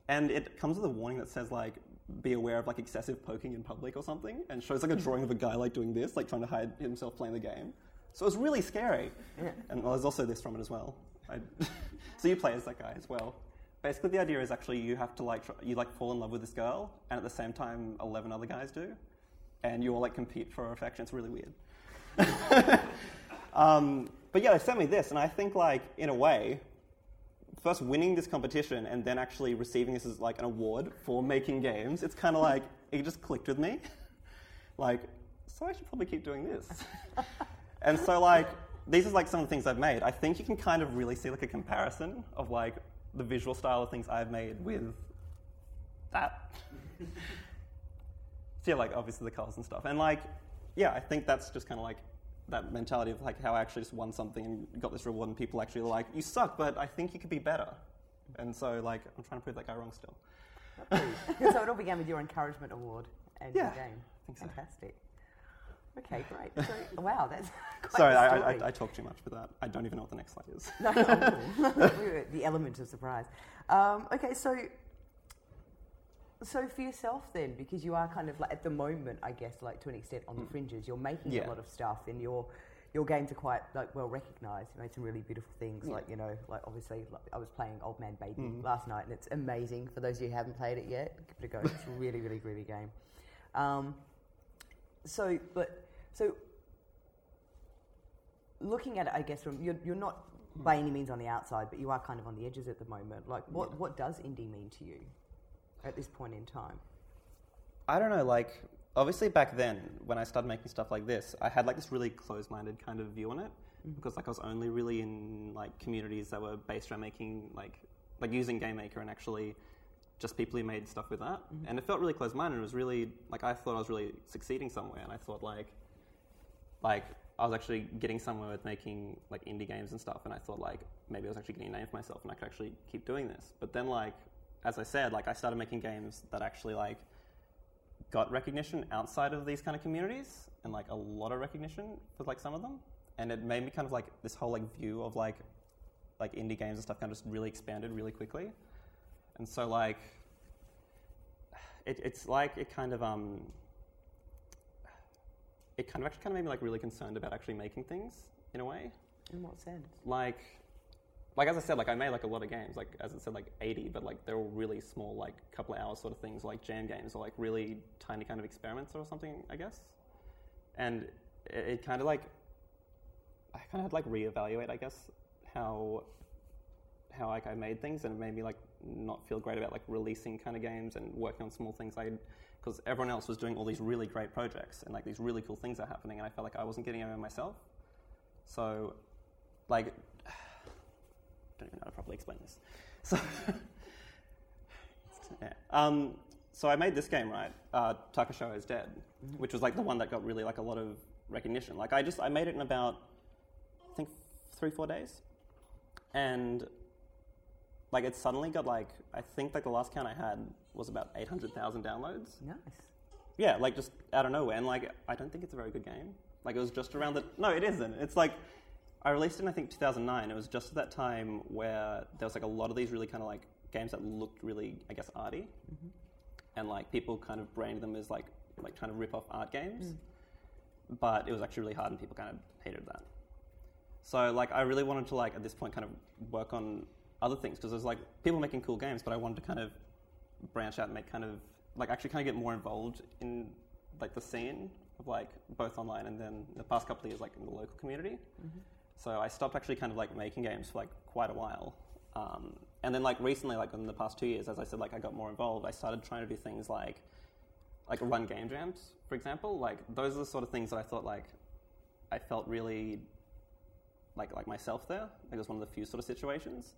[SPEAKER 5] and it comes with a warning that says like be aware of like excessive poking in public or something, and shows like a drawing of a guy like doing this, like trying to hide himself playing the game. So it was really scary.
[SPEAKER 3] Yeah.
[SPEAKER 5] And well, there's also this from it as well. I, <laughs> so you play as that guy as well. Basically, the idea is actually you have to like tr- you like fall in love with this girl, and at the same time, eleven other guys do, and you all like compete for her affection. It's really weird. <laughs> um, but yeah, they sent me this, and I think like in a way, first winning this competition and then actually receiving this as like an award for making games, it's kind of like it just clicked with me. <laughs> like, so I should probably keep doing this. And so like these are like some of the things I've made. I think you can kind of really see like a comparison of like the visual style of things I've made with that. so <laughs> yeah, like obviously the colors and stuff. And like, yeah, I think that's just kind of like that mentality of like how I actually just won something and got this reward, and people actually are like, "You suck, but I think you could be better." And so like, I'm trying to prove that guy wrong still.
[SPEAKER 3] so it all began with your encouragement award and
[SPEAKER 5] Yeah,
[SPEAKER 3] your game.
[SPEAKER 5] I think so.
[SPEAKER 3] Fantastic. Okay, great. So, wow, that's <laughs> quite
[SPEAKER 5] Sorry, I, I. I, I talk too much for that. I don't even know what the next slide is. <laughs>
[SPEAKER 3] No, the element of surprise. Um, okay, so so for yourself then, because you are kind of like at the moment, I guess, like to an extent on the fringes, you're making
[SPEAKER 5] Yeah.
[SPEAKER 3] a lot of stuff, and your your games are quite like well recognised. You made some really beautiful things,
[SPEAKER 5] Yeah.
[SPEAKER 3] like you know, like obviously, like, I was playing Old Man Baby
[SPEAKER 5] Mhm.
[SPEAKER 3] last night, and it's amazing. For those of you who haven't played it yet, give it a go. It's a really, really groovy game. Um, so, but so looking at it, I guess from you're, you're not hmm. by any means on the outside, but you are kind of on the edges at the moment. Like, what
[SPEAKER 5] Yeah.
[SPEAKER 3] what does indie mean to you at this point in time?
[SPEAKER 5] I don't know, like, obviously back then, when I started making stuff like this, I had like this really closed minded kind of view on it mm-hmm. because like I was only really in like communities that were based around making like like using Game Maker and actually just people who made stuff with that. Mm-hmm. And it felt really closed minded. It was really like I thought I was really succeeding somewhere and I thought like like I was actually getting somewhere with making like indie games and stuff and I thought like maybe I was actually getting a name for myself and I could actually keep doing this. But then like as I said, like I started making games that actually like got recognition outside of these kind of communities and like a lot of recognition for like some of them and it made me kind of like this whole like view of like like indie games and stuff kind of just really expanded really quickly and so like it, it's like it kind of um it kind of actually kind of made me like really concerned about actually making things in a way
[SPEAKER 3] In what sense?
[SPEAKER 5] like like as I said, like I made like a lot of games, like as I said, like eighty, but like they're all really small, like couple of hours sort of things, like jam games or like really tiny kind of experiments or something, I guess. And it, it kind of like I kind of had like reevaluate, I guess, how how like I made things, and it made me like not feel great about like releasing kind of games and working on small things. I because everyone else was doing all these really great projects and like these really cool things are happening, and I felt like I wasn't getting around myself. So, like, <sighs> don't even know how to properly explain this. So, <laughs> yeah. Um, so I made this game, right? Uh, Takasho is Dead, which was like the one that got really like a lot of recognition. Like I just I made it in about I think three four days, and like it suddenly got like I think like the last count I had was about eight hundred thousand downloads.
[SPEAKER 3] Nice.
[SPEAKER 5] Yeah, like just out of nowhere, and like I don't think it's a very good game. Like it was just around the no, it isn't. It's like I released it in I think 2009. It was just at that time where there was like a lot of these really kind of like games that looked really I guess arty, mm-hmm. and like people kind of branded them as like like trying to rip off art games, mm. but it was actually really hard, and people kind of hated that. So like I really wanted to like at this point kind of work on other things because there's like people making cool games, but I wanted to kind of branch out and make kind of like actually kind of get more involved in like the scene of like both online and then the past couple of years like in the local community. So I stopped actually kind of like making games for like quite a while. Um, and then like recently, like in the past two years, as I said, like I got more involved. I started trying to do things like like run game jams, for example. Like those are the sort of things that I thought like I felt really like like myself there. Like it was one of the few sort of situations.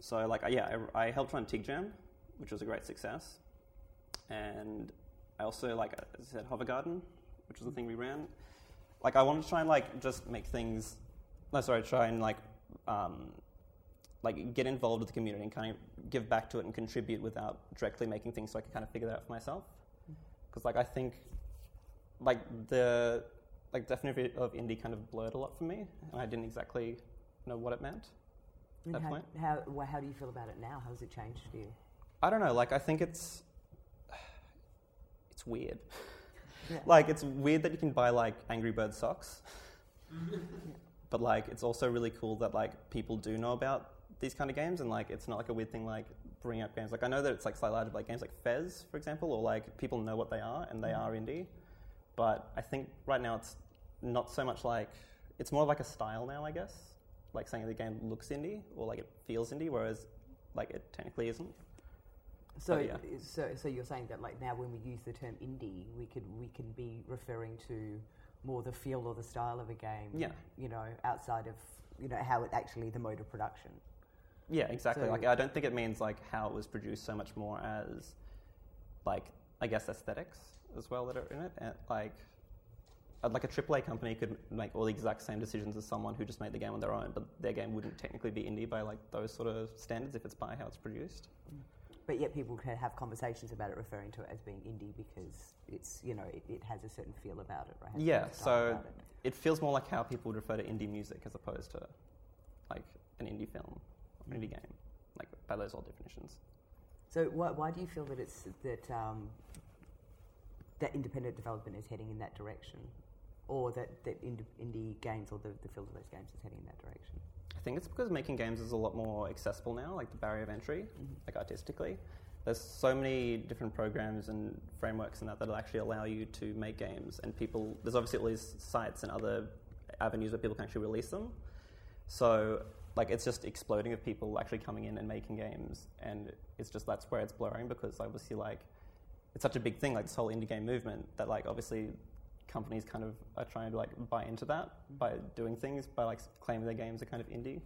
[SPEAKER 5] So like yeah, I, I helped run TIGJam, which was a great success, and I also like as I said Hover Garden, which was the thing we ran. Like I wanted to try and like just make things. No, sorry, try and like um, like get involved with the community and kind of give back to it and contribute without directly making things, so I could kind of figure that out for myself. Because like I think like the like definition of indie kind of blurred a lot for me, and I didn't exactly know what it meant.
[SPEAKER 3] And
[SPEAKER 5] That
[SPEAKER 3] how,
[SPEAKER 5] point.
[SPEAKER 3] how, well, how do you feel about it now? How has it changed for you?
[SPEAKER 5] I don't know. Like I think it's <sighs> it's weird. <laughs>
[SPEAKER 3] Yeah.
[SPEAKER 5] Like it's weird that you can buy like Angry Bird socks, <laughs> but like it's also really cool that like people do know about these kind of games, and like it's not like a weird thing like bringing up games. Like I know that it's like slightly larger, like games like Fez, for example, or like people know what they are and they mm-hmm. are indie. But I think right now it's not so much like it's more like a style now, I guess. Like saying the game looks indie or like it feels indie, whereas like it technically isn't.
[SPEAKER 3] So,
[SPEAKER 5] yeah.
[SPEAKER 3] so, so you're saying that like now when we use the term indie, we could we can be referring to more the feel or the style of a game.
[SPEAKER 5] Yeah.
[SPEAKER 3] You know, outside of you know how it actually the mode of production.
[SPEAKER 5] Yeah, exactly.
[SPEAKER 3] So-
[SPEAKER 5] like I don't think it means like how it was produced so much more as like I guess aesthetics as well that are in it. And, like like a AAA company could make all the exact same decisions as someone who just made the game on their own, but their game wouldn't technically be indie by like those sort of standards if it's by how it's produced.
[SPEAKER 3] but yet people can have conversations about it, referring to it as being indie because it's you know it, it has a certain feel about it, right?
[SPEAKER 5] Yeah, so
[SPEAKER 3] it.
[SPEAKER 5] it feels more like how people would refer to indie music as opposed to like an indie film or an indie game, like by those old definitions.
[SPEAKER 3] So why, why do you feel that it's that um, that independent development is heading in that direction, or that, that indie, indie games or the, the field of those games is heading in that direction?
[SPEAKER 5] I think it's because making games is a lot more accessible now, like the barrier of entry, mm-hmm. like artistically. There's so many different programs and frameworks and that that'll actually allow you to make games, and people. There's obviously all these sites and other avenues where people can actually release them. So, like, it's just exploding of people actually coming in and making games, and it's just that's where it's blurring because obviously, like, it's such a big thing, like this whole indie game movement, that like obviously companies kind of are trying to like buy into that by doing things by like claiming their games are kind of indie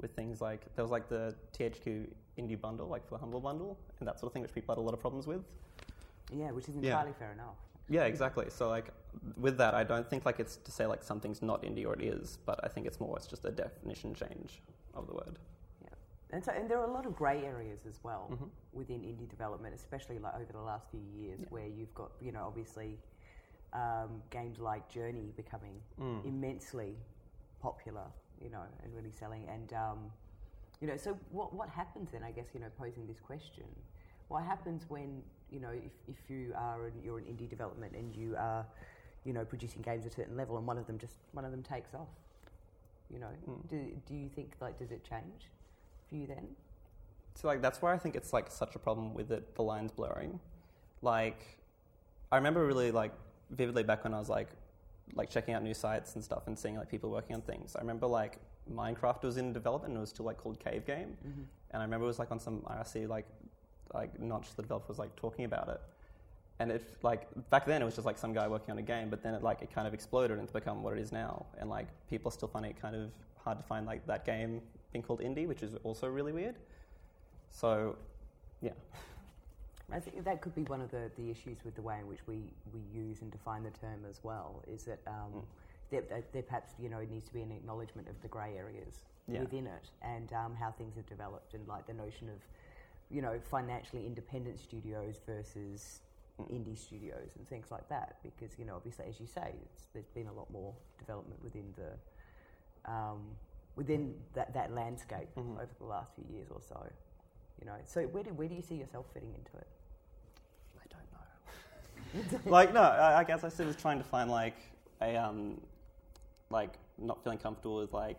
[SPEAKER 5] with things like there was like the THQ indie bundle, like for the Humble Bundle, and that sort of thing, which people had a lot of problems with.
[SPEAKER 3] Yeah, which is
[SPEAKER 5] Yeah.
[SPEAKER 3] entirely fair enough.
[SPEAKER 5] Yeah, exactly. So like with that, I don't think like it's to say like something's not indie or it is, but I think it's more it's just a definition change of the word.
[SPEAKER 3] Yeah, and so and there are a lot of grey areas as well
[SPEAKER 5] Mhm.
[SPEAKER 3] within indie development, especially like over the last few years,
[SPEAKER 5] Yeah.
[SPEAKER 3] where you've got you know obviously um, games like Journey becoming
[SPEAKER 5] Mm.
[SPEAKER 3] immensely popular, you know, and really selling. And um, you know, so what what happens then? I guess you know, posing this question, what happens when you know if, if you are an, you're an indie development and you are you know producing games at a certain level and one of them just one of them takes off, you know,
[SPEAKER 5] Mm.
[SPEAKER 3] do do you think like does it change for you then?
[SPEAKER 5] So like that's why I think it's like such a problem with it, the lines blurring. Like I remember really like vividly back when I was like like checking out new sites and stuff and seeing like people working on things. I remember like Minecraft was in development and it was still like called Cave Game. Mm-hmm. And I remember it was like on some IRC like like notch the developer was like talking about it. And it like back then it was just like some guy working on a game, but then it like it kind of exploded and it's become what it is now. And like people are still finding it kind of hard to find like that game being called indie, which is also really weird. So yeah. <laughs>
[SPEAKER 3] I think that could be one of the, the issues with the way in which we, we use and define the term as well. Is that um,
[SPEAKER 5] Mm.
[SPEAKER 3] there, there, perhaps you know needs to be an acknowledgement of the grey areas
[SPEAKER 5] Yeah.
[SPEAKER 3] within it and um, how things have developed and like the notion of you know financially independent studios versus
[SPEAKER 5] Mm.
[SPEAKER 3] indie studios and things like that. Because you know obviously as you say, it's, there's been a lot more development within the um, within that, that landscape
[SPEAKER 5] Mhm.
[SPEAKER 3] over the last few years or so. You know, so where do where do you see yourself fitting into it?
[SPEAKER 5] I don't know. like no, I, I guess I still was trying to find like a um, like not feeling comfortable with like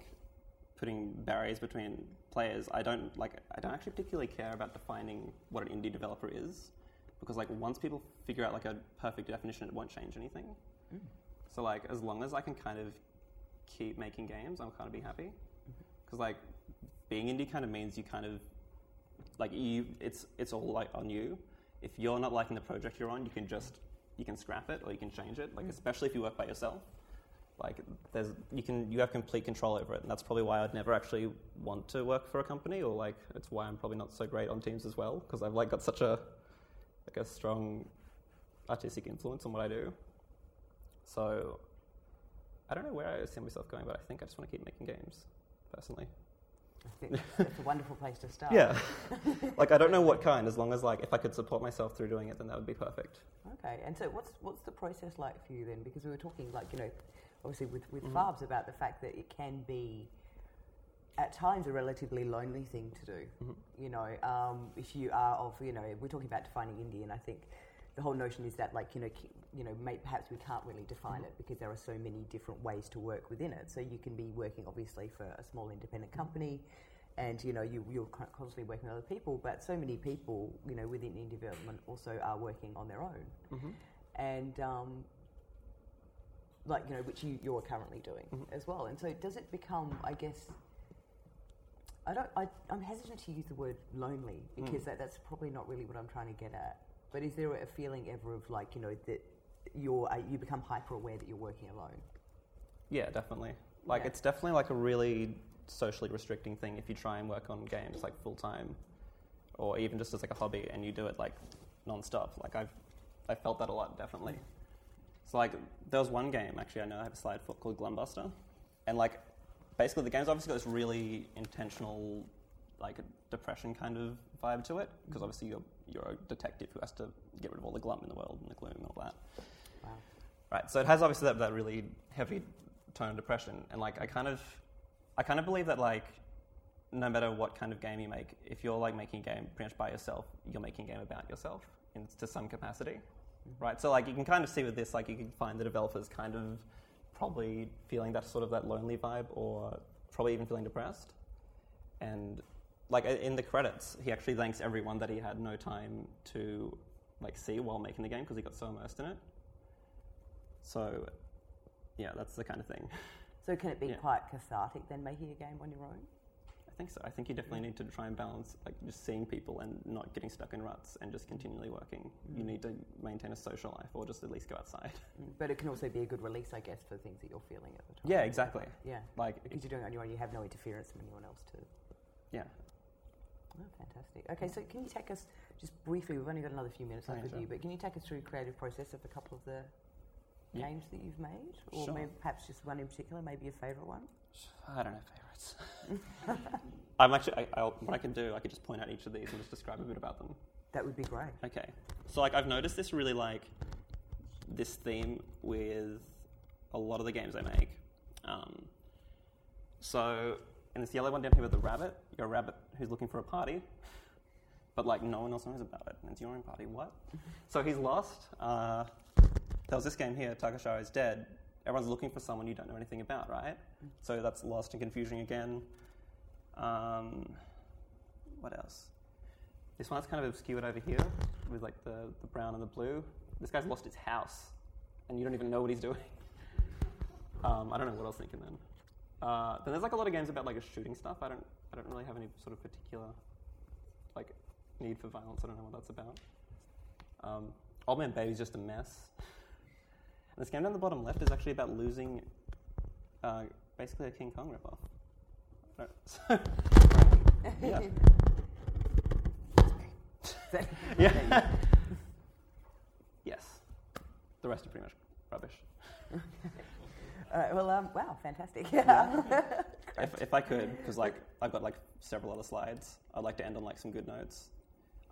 [SPEAKER 5] putting barriers between players. I don't like. I don't actually particularly care about defining what an indie developer is, because like once people figure out like a perfect definition, it won't change anything. So like as long as I can kind of keep making games, I'll kind of be happy. Because like being indie kind of means you kind of like you it's it's all like on you if you're not liking the project you're on you can just you can scrap it or you can change it like mm. especially if you work by yourself. Like there's you can you have complete control over it. And that's probably why i'd never actually want to work for a company or like it's why i'm probably not so great on teams as well because i've like got such a like a strong artistic influence on what i do. So i don't know where i see myself going but i think i just want to keep making games personally
[SPEAKER 3] I think that's, that's a wonderful place to start.
[SPEAKER 5] yeah. <laughs> like I don't know what kind. As long as like if I could support myself through doing it, then that would be perfect.
[SPEAKER 3] Okay, and so what's what's the process like for you then? Because we were talking like you know, obviously with with. Farbs about the fact that it can be at times a relatively lonely thing to do.
[SPEAKER 5] Mhm.
[SPEAKER 3] You know, um, if you are of you know, we're talking about defining indie, and I think the whole notion is that like you know, you know, may, perhaps we can't really define it because there are so many different ways to work within it. So you can be working obviously for a small independent company. And you know you, you're constantly working with other people, but so many people you know within indie development also are working on their own
[SPEAKER 5] Mm-hmm.
[SPEAKER 3] and um, like you know which you, you're currently doing
[SPEAKER 5] Mhm.
[SPEAKER 3] as well and so does it become i guess i don't I, i'm hesitant to use the word lonely because
[SPEAKER 5] Mm.
[SPEAKER 3] that, that's probably not really what i'm trying to get at but is there a feeling ever of like you know that you're uh, you become hyper aware that you're working alone
[SPEAKER 5] Yeah, definitely. Like
[SPEAKER 3] Yeah.
[SPEAKER 5] it's definitely like a really socially restricting thing if you try and work on games like full time, or even just as like a hobby and you do it like non-stop. Like I've I felt that a lot definitely. So like there was one game actually I know I have a slide for called Glumbuster, and like basically the game's obviously got this really intentional like a depression kind of vibe to it because obviously you're you're a detective who has to get rid of all the glum in the world and the gloom and all that.
[SPEAKER 3] Wow.
[SPEAKER 5] Right. So it has obviously that, that really heavy tone of depression, and like I kind of, I kind of believe that like, no matter what kind of game you make, if you're like making a game pretty much by yourself, you're making a game about yourself in, to some capacity, mm-hmm. right? So like you can kind of see with this, like you can find the developers kind of probably feeling that sort of that lonely vibe, or probably even feeling depressed, and like uh, in the credits, he actually thanks everyone that he had no time to like see while making the game because he got so immersed in it. So, yeah, that's the kind of thing.
[SPEAKER 3] So can it be
[SPEAKER 5] Yeah.
[SPEAKER 3] quite cathartic then making a game on your own?
[SPEAKER 5] I think so. I think you definitely need to try and balance like just seeing people and not getting stuck in ruts and just continually working. You mm. need to maintain a social life or just at least go outside. <laughs>
[SPEAKER 3] Mm, but it can also be a good release, I guess, for things that you're feeling at the time.
[SPEAKER 5] Yeah, exactly.
[SPEAKER 3] Yeah.
[SPEAKER 5] Like,
[SPEAKER 3] Because you're doing it on your own, you have no interference from anyone else to.
[SPEAKER 5] yeah.
[SPEAKER 3] Oh, fantastic. Okay, so can you take us just briefly? We've only got another few minutes left with
[SPEAKER 5] sure.
[SPEAKER 3] you, but can you take us through the creative process of a couple of the
[SPEAKER 5] Yeah.
[SPEAKER 3] games that you've made, or
[SPEAKER 5] Sure.
[SPEAKER 3] maybe perhaps just one in particular, maybe a favourite one?
[SPEAKER 5] I don't have favorites. <laughs> I'm actually, I, I'll, what I can do, I could just point out each of these and just describe a bit about them.
[SPEAKER 3] That would be great.
[SPEAKER 5] Okay. So like I've noticed this really like this theme with a lot of the games I make. Um, so in this yellow one down here with the rabbit, you're a rabbit who's looking for a party, but like no one else knows about it, and it's your own party. What? so he's lost. Uh, there was this game here, Takashiro is dead. Everyone's looking for someone you don't know anything about, right? So that's lost and confusing again. Um, what else? This one's kind of obscured over here with like the, the brown and the blue. This guy's lost his house, and you don't even know what he's doing. <laughs> Um, I don't know what I was thinking then. Uh, then there's like a lot of games about like a shooting stuff. I don't I don't really have any sort of particular like need for violence. I don't know what that's about. Um, Old Man Baby's just a mess. And this game down the bottom left is actually about losing uh, basically a King Kong ripoff. Don't- <laughs> yeah. <laughs> Yeah. <laughs> yes. The rest are pretty much rubbish.
[SPEAKER 3] Right, well, um, wow, fantastic. <laughs> Yeah.
[SPEAKER 5] If, if I could, because like I've got like several other slides, I'd like to end on like some good notes.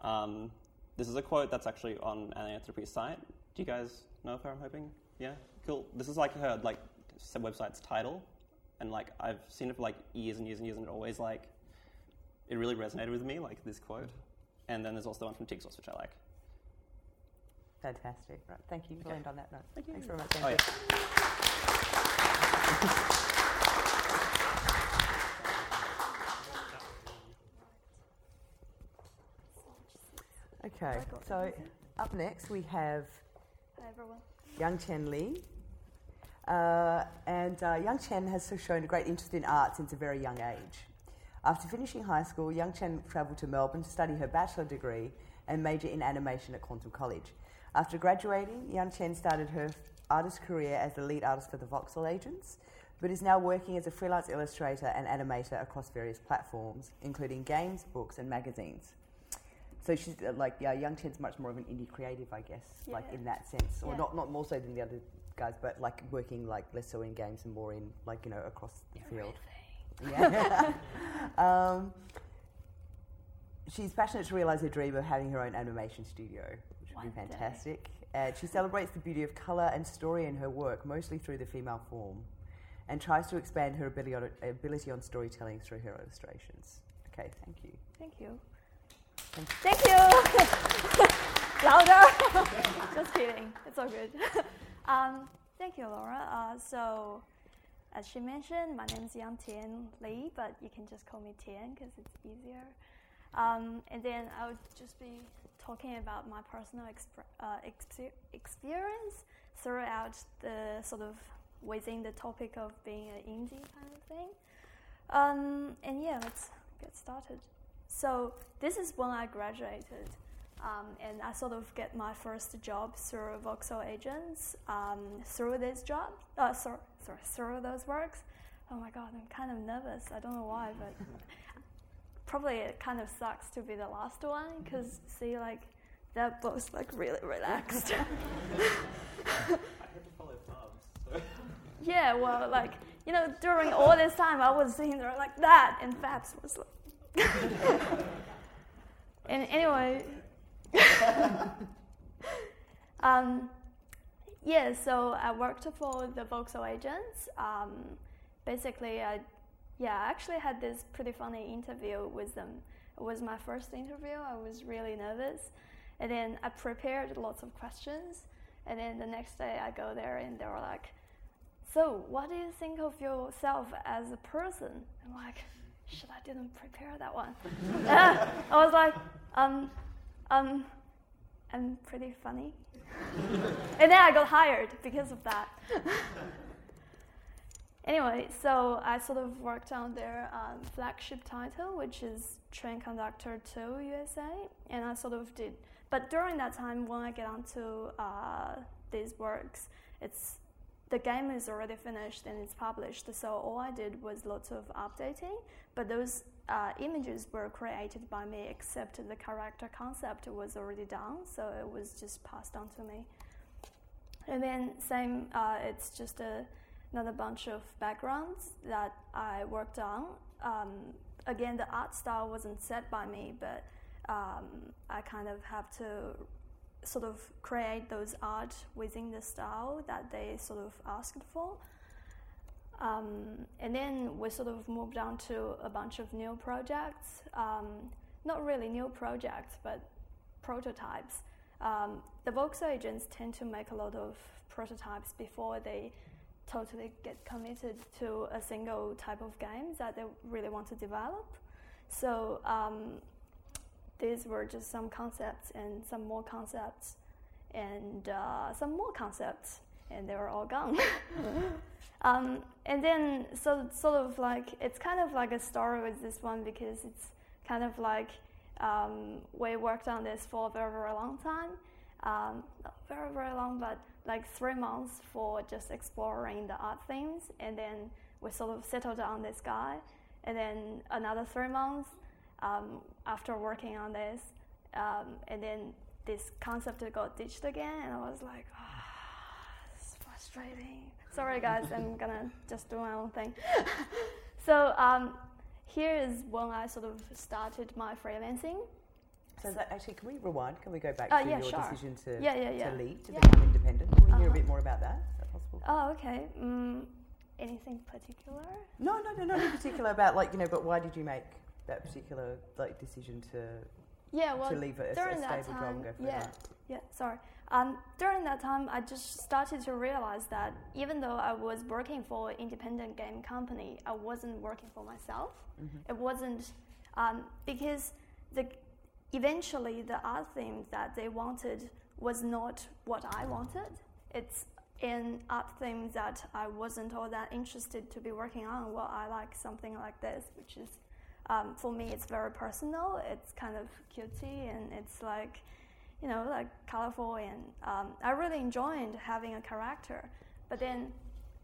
[SPEAKER 5] Um, this is a quote that's actually on Anthropy's site. Do you guys know of her? I'm hoping. Yeah, cool. This is like her like website's title, and like I've seen it for like years and years and years, and it always like it really resonated with me, like this quote. And then there's also the one from TIGSource, which I like.
[SPEAKER 3] fantastic. Right, thank you. We'll
[SPEAKER 5] Okay.
[SPEAKER 3] end on that note.
[SPEAKER 5] Thank you.
[SPEAKER 3] Thanks very much.
[SPEAKER 5] Oh
[SPEAKER 3] Andrew.
[SPEAKER 5] yeah. <laughs>
[SPEAKER 3] Okay, so up next we have
[SPEAKER 6] Hi everyone.
[SPEAKER 3] Young Chen Lee. Uh, and uh, Young Chen has shown a great interest in art since a very young age. After finishing high school, Young Chen travelled to Melbourne to study her bachelor degree and major in animation at Qantm College. After graduating, Young Chen started her artist career as the lead artist for the Voxel Agents, but is now working as a freelance illustrator and animator across various platforms, including games, books, and magazines. So she's uh, like, yeah, Young Chen's much more of an indie creative, I guess, like in that sense, or
[SPEAKER 6] Yeah.
[SPEAKER 3] not not more so than the other guys, but like working like less so in games and more in like you know across the field. Yeah. <laughs> um, she's passionate to realise her dream of having her own animation studio, which would be
[SPEAKER 6] fantastic. day.
[SPEAKER 3] And she celebrates the beauty of colour and story in her work, mostly through the female form, and tries to expand her ability on, ability on storytelling through her illustrations. Okay, thank you.
[SPEAKER 6] Thank you.
[SPEAKER 3] Thank
[SPEAKER 6] Thank you. <laughs> Louder. <laughs> Just kidding. It's all good. <laughs> um, thank you, Laura. Uh, so, as she mentioned, my name is Yang Tian Li, but you can just call me Tian because it's easier. Um, and then I would just be talking about my personal exp- uh, expe- experience throughout the sort of within the topic of being an indie kind of thing. Um, and yeah, let's get started. So this is when I graduated, um, and I sort of get my first job through Voxel agents. Um, through this job, uh, sorry, sorry, through those works. Oh my god, I'm kind of nervous. I don't know why, but <laughs> probably it kind of sucks to be the last one because see, like they're both like really relaxed.
[SPEAKER 5] I had to follow Farbs, so.
[SPEAKER 6] yeah, well, like you know, during all this time, I was sitting there like that, and Farbs was like <laughs> and anyway, <laughs> um, yeah, so I worked for the Voxel agents. Um, basically, I yeah, I actually had this pretty funny interview with them. It was my first interview. I was really nervous, and then I prepared lots of questions. And then the next day, I go there, and they were like, "So, what do you think of yourself as a person?" I'm like, "Shit, I didn't prepare that one." <laughs> I was like, "Um, um, I'm pretty funny." <laughs> and then I got hired because of that. <laughs> anyway, so I sort of worked on their um, flagship title, which is Train Conductor 2 USA, and I sort of did. But during that time, when I get onto uh, these works, it's the game is already finished and it's published. So all I did was lots of updating, but those uh, images were created by me, except the character concept was already done, so it was just passed on to me. And then same, uh, it's just a, another bunch of backgrounds that I worked on. Um, again, the art style wasn't set by me, but um, I kind of have to sort of create those art within the style that they sort of asked for. Um, and then we sort of moved on to a bunch of new projects. Um, not really new projects, but prototypes. Um, the Voxel agents tend to make a lot of prototypes before they totally get committed to a single type of game that they really want to develop. So um, these were just some concepts and some more concepts and uh, some more concepts, and they were all gone. <laughs> um, and then, so sort of like it's kind of like a story with this one because it's kind of like um, we worked on this for a very very long time, um, not very very long, but like three months for just exploring the art themes, and then we sort of settled on this guy, and then another three months um, after working on this, um, and then this concept got ditched again, and I was like, ah, it's frustrating. Sorry, guys, I'm <laughs> gonna just do my own thing. <laughs> so um, here is when I sort of started my freelancing.
[SPEAKER 3] So that actually, can we rewind? Can we go back
[SPEAKER 6] Oh,
[SPEAKER 3] to
[SPEAKER 6] yeah,
[SPEAKER 3] your
[SPEAKER 6] sure.
[SPEAKER 3] decision to,
[SPEAKER 6] Yeah, yeah, yeah.
[SPEAKER 3] to leave, to become independent? Can we hear a
[SPEAKER 6] Uh-huh.
[SPEAKER 3] bit more about that? Is that possible?
[SPEAKER 6] Oh, okay. Mm, anything particular?
[SPEAKER 3] No, no, no, not in particular about like, you know, but why did you make that particular like decision to
[SPEAKER 6] Yeah, well,
[SPEAKER 3] to leave a, a
[SPEAKER 6] during that
[SPEAKER 3] job
[SPEAKER 6] time,
[SPEAKER 3] and go for
[SPEAKER 6] yeah,
[SPEAKER 3] that?
[SPEAKER 6] yeah. Sorry. Um, during that time, I just started to realize that even though I was working for an independent game company, I wasn't working for myself. It wasn't um, because the eventually the art theme that they wanted was not what I wanted. It's an art themes that I wasn't all that interested to be working on. Well, I like something like this, which is um, for me, it's very personal. It's kind of cutesy and it's like, you know, like colorful. And um, I really enjoyed having a character. But then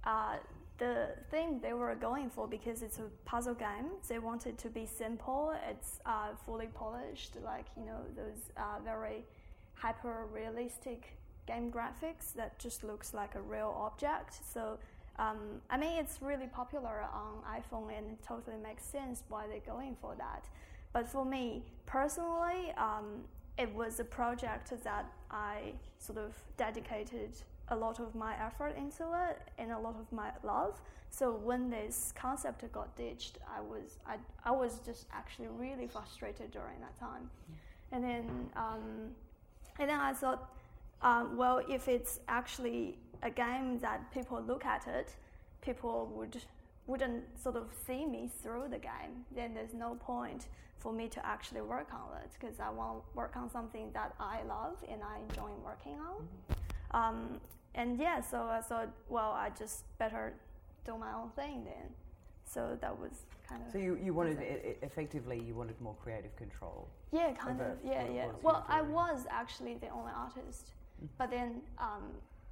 [SPEAKER 6] uh, the thing they were going for, because it's a puzzle game, they wanted to be simple. It's uh, fully polished, like, you know, those uh, very hyper realistic game graphics that just looks like a real object. So um, I mean, it's really popular on iPhone, and it totally makes sense why they're going for that. But for me personally, um, it was a project that I sort of dedicated a lot of my effort into it and a lot of my love. So when this concept got ditched, I was I, I was just actually really frustrated during that time. And then um, and then I thought, um, well, if it's actually a game that people look at it, people would wouldn't sort of see me through the game. Then there's no point for me to actually work on it because I want to work on something that I love and I enjoy working on. Um, and yeah, so I thought, well, I just better do my own thing then. So that was kind of
[SPEAKER 3] So you, you wanted, e- effectively, you wanted more creative control.
[SPEAKER 6] yeah, kind of. Yeah, yeah. Well, I was actually the only artist, but then um,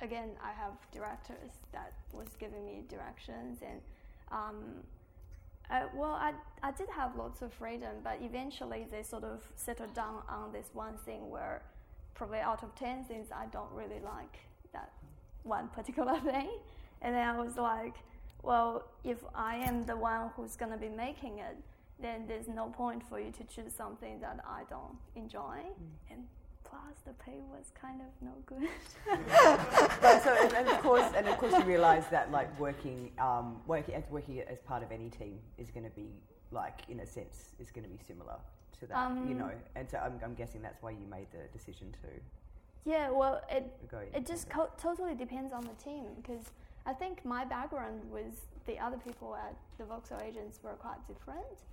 [SPEAKER 6] again, I have directors that was giving me directions, and um, I, well, I I did have lots of freedom, but eventually they sort of settled down on this one thing where probably out of ten things I don't really like one particular <laughs> thing, and then I was like, well, if I am the one who's gonna be making it, then there's no point for you to choose something that I don't enjoy. And plus, the pay was kind of no good.
[SPEAKER 3] But <laughs> so, and, and of <laughs> course, and of course, you realise that like working, um, working, as working as part of any team is going to be like, in a sense, is going to be similar to that, you
[SPEAKER 6] Um,
[SPEAKER 3] know. And so, I'm, I'm guessing that's why you made the decision to
[SPEAKER 6] yeah, well, it it just co- totally depends on the team because I think my background with the other people at the Voxel agents were quite different,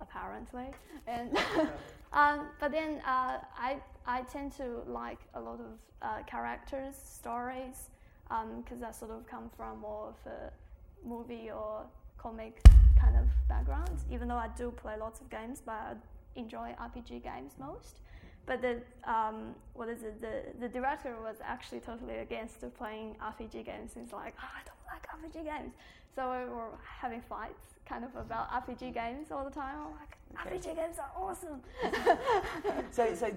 [SPEAKER 6] apparently. And <laughs> <laughs> um, but then uh, I I tend to like a lot of uh, characters, stories, because I sort of come from more of a movie or comic kind of background. Even though I do play lots of games, but I enjoy RPG games most. But the um, what is it? The the director was actually totally against playing RPG games. He's like, oh, I don't like RPG games. So we were having fights, kind of about RPG games all the time. I'm like,
[SPEAKER 3] Okay.
[SPEAKER 6] RPG games are awesome. <laughs> <laughs>
[SPEAKER 3] So, so,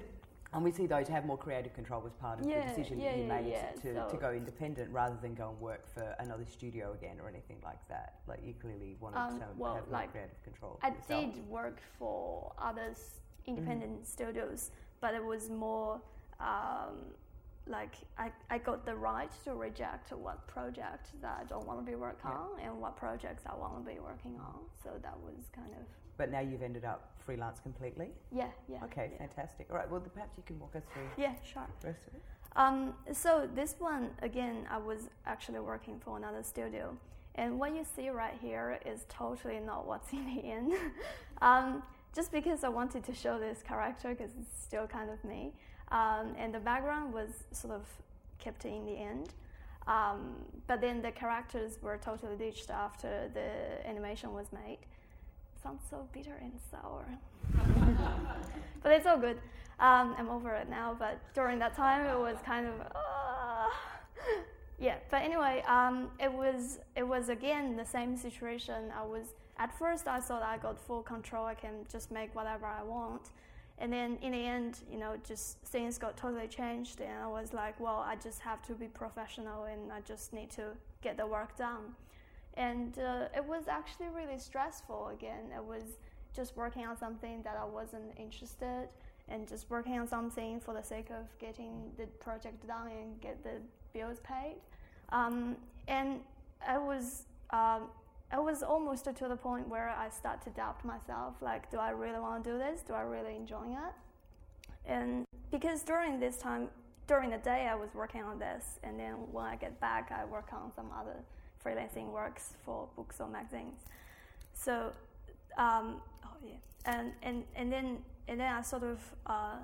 [SPEAKER 3] and we see though to have more creative control was part of
[SPEAKER 6] Yeah,
[SPEAKER 3] the decision
[SPEAKER 6] yeah,
[SPEAKER 3] that you made
[SPEAKER 6] yeah.
[SPEAKER 3] to, to go independent rather than go and work for another studio again or anything like that. Like you clearly wanted
[SPEAKER 6] Um,
[SPEAKER 3] to
[SPEAKER 6] well,
[SPEAKER 3] have more
[SPEAKER 6] like,
[SPEAKER 3] creative control.
[SPEAKER 6] I
[SPEAKER 3] yourself.
[SPEAKER 6] did work for other s- independent
[SPEAKER 3] Mm-hmm.
[SPEAKER 6] studios, but it was more um, like I, I got the right to reject what project that I don't want to be working
[SPEAKER 3] Yeah.
[SPEAKER 6] on and what projects I want to be working on. So that was kind of
[SPEAKER 3] But now you've ended up freelance completely.
[SPEAKER 6] yeah yeah.
[SPEAKER 3] Okay,
[SPEAKER 6] yeah.
[SPEAKER 3] fantastic. All right, well, perhaps you can walk us through
[SPEAKER 6] Yeah, sure.
[SPEAKER 3] the rest of it.
[SPEAKER 6] Um, so this one again, I was actually working for another studio, and what you see right here is totally not what's <laughs> in the end. um, just because I wanted to show this character because it's still kind of me, um, and the background was sort of kept in the end. Um, but then the characters were totally ditched after the animation was made. Sounds so bitter and sour. <laughs> but it's all good. Um, I'm over it now, but during that time it was kind of, uh, <laughs> yeah. But anyway, um, it was it was again the same situation. I was at first I thought I got full control. I can just make whatever I want, and then in the end, you know, just things got totally changed, and I was like, well, I just have to be professional, and I just need to get the work done. And uh, it was actually really stressful. Again, it was just working on something that I wasn't interested and just working on something for the sake of getting the project done and get the bills paid. Um, and I was, um, I was almost to the point where I start to doubt myself. Like, do I really want to do this? Do I really enjoy it? And because during this time, during the day, I was working on this, and then when I get back, I work on some other freelancing works for books or magazines. So, um, oh yeah, and and and then and then I sort of uh,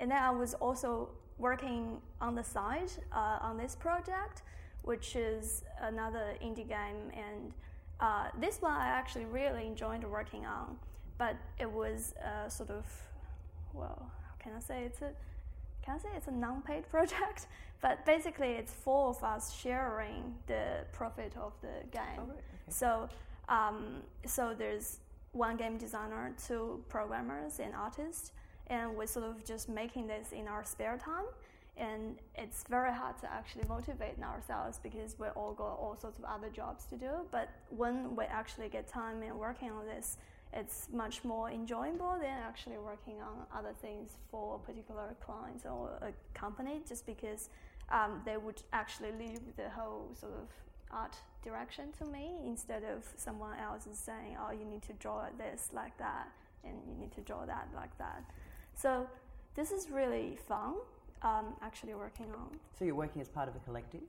[SPEAKER 6] and then I was also working on the side uh, on this project, which is another indie game, and uh, this one I actually really enjoyed working on, but it was uh, sort of well, how can I say it's a can I say it's a non-paid <laughs> project? But basically, it's four of us sharing the profit of the game.
[SPEAKER 3] Oh, right, okay.
[SPEAKER 6] So, um, so there's one game designer, two programmers, and artists, and we're sort of just making this in our spare time. And it's very hard to actually motivate ourselves because we all got all sorts of other jobs to do. But when we actually get time and working on this, it's much more enjoyable than actually working on other things for particular clients or a company just because um, they would actually leave the whole sort of art direction to me instead of someone else is saying, oh, you need to draw this like that and you need to draw that like that. So this is really fun, um, actually working on.
[SPEAKER 3] So you're working as part of a collective?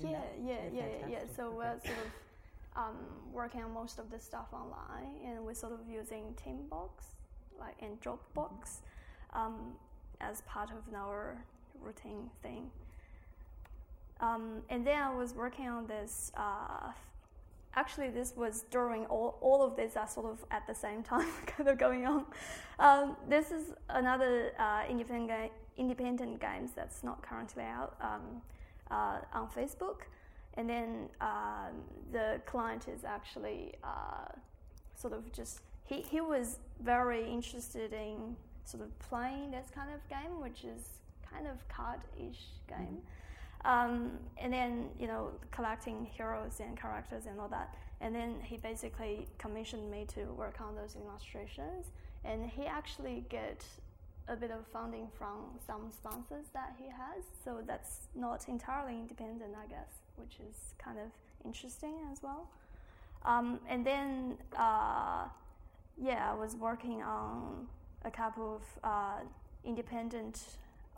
[SPEAKER 6] Yeah, yeah, yeah, yeah, yeah. So
[SPEAKER 3] Okay.
[SPEAKER 6] we're sort of um, working on most of the stuff online, and we're sort of using Teambox, like and Dropbox, um, as part of our routine thing. Um, and then I was working on this. Uh, actually, this was during all, all of this are sort of at the same <laughs> time kind of going on. Um, this is another uh, independent independent games that's not currently out um, uh, on Facebook, and then um, the client is actually uh, sort of just he, he was very interested in sort of playing this kind of game, which is kind of card-ish game. Um, and then you know collecting heroes and characters and all that. And then he basically commissioned me to work on those illustrations. And he actually get a bit of funding from some sponsors that he has. So that's not entirely independent, I guess, which is kind of interesting as well. Um, and then, uh, yeah, I was working on a couple of uh, independent,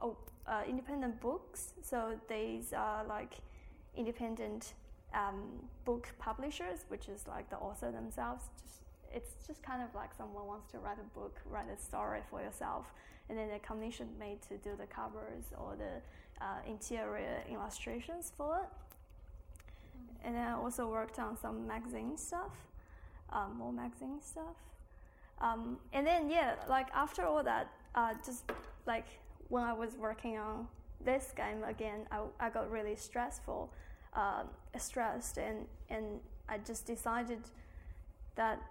[SPEAKER 6] oh, uh, independent books. So these are like independent um, book publishers, which is like the author themselves. Just it's just kind of like someone wants to write a book, write a story for yourself, and then they commissioned me to do the covers or the uh, interior illustrations for it. And then I also worked on some magazine stuff, um, more magazine stuff. Um, and then yeah, like after all that, uh, just like when I was working on this game again, I, I got really stressful, uh, stressed, and and I just decided that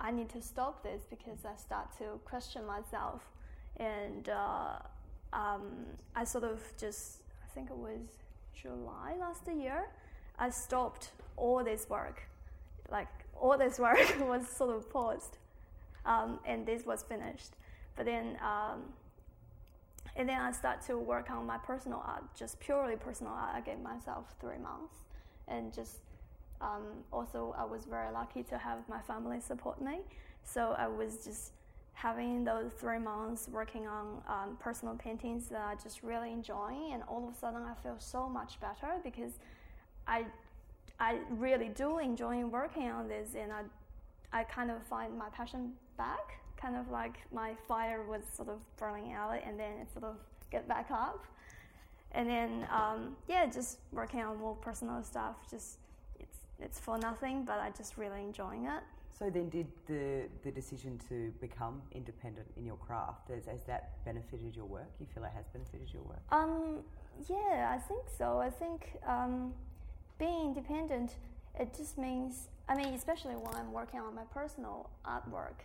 [SPEAKER 6] I need to stop this because I start to question myself, and uh, um, I sort of just I think it was July last year, I stopped all this work, like all this work <laughs> was sort of paused, um, and this was finished. But then, um, and then I start to work on my personal art, just purely personal art. I gave myself three months, and just um, also I was very lucky to have my family support me. So I was just having those three months working on um, personal paintings that I just really enjoying, and all of a sudden I feel so much better because I I really do enjoy working on this, and I I kind of find my passion back. Kind of like my fire was sort of burning out, and then it sort of get back up. And then um, yeah, just working on more personal stuff. Just it's it's for nothing, but I just really enjoying it.
[SPEAKER 3] So then, did the the decision to become independent in your craft has, has that benefited your work? You feel it has benefited your work?
[SPEAKER 6] Um, yeah, I think so. I think um, being independent, it just means, I mean, especially when I'm working on my personal artwork,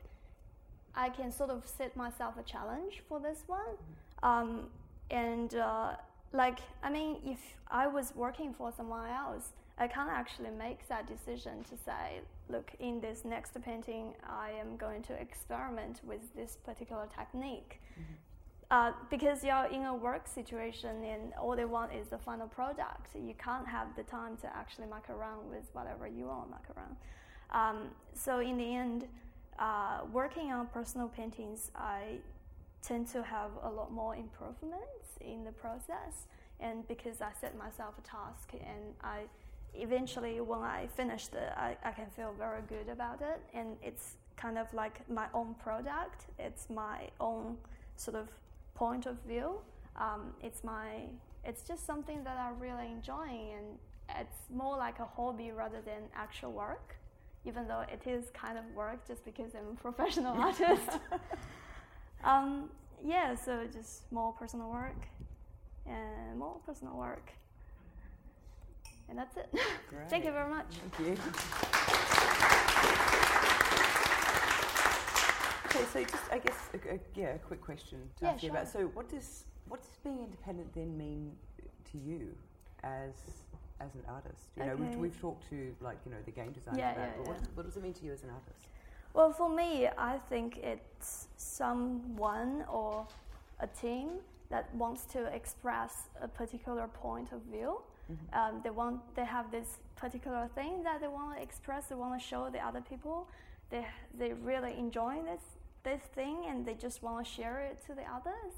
[SPEAKER 6] I can sort of set myself a challenge for this one. Um, and uh, like, I mean, if I was working for someone else, I can't actually make that decision to say, look, in this next painting, I am going to experiment with this particular technique. Mm-hmm. Uh, because you're in a work situation and all they want is the final product. You can't have the time to actually muck around with whatever you want to muck around. Um, so in the end, uh, working on personal paintings, I tend to have a lot more improvements in the process. And because I set myself a task and I eventually when I finished it, I, I can feel very good about it. And it's kind of like my own product. It's my own sort of point of view. Um, it's my it's just something that I'm really enjoying, and it's more like a hobby rather than actual work. Even though it is kind of work, just because I'm a <laughs> professional <laughs> artist. um, yeah, so just more personal work and more personal work. And that's it. Thank you very much.
[SPEAKER 3] Thank you. Okay, so just I guess a, a, yeah, a quick question to
[SPEAKER 6] Yeah,
[SPEAKER 3] ask you
[SPEAKER 6] sure.
[SPEAKER 3] about. So, what does what does being independent then mean to you as as an artist? You know, we've, we've talked to like you know the game designers
[SPEAKER 6] Yeah,
[SPEAKER 3] about,
[SPEAKER 6] yeah,
[SPEAKER 3] but what,
[SPEAKER 6] yeah.
[SPEAKER 3] what does it mean to you as an artist?
[SPEAKER 6] Well, for me, I think it's someone or a team that wants to express a particular point of view. Um, they want they have this particular thing that they want to express. They want to show the other people. They they really enjoy this this thing and they just want to share it to the others.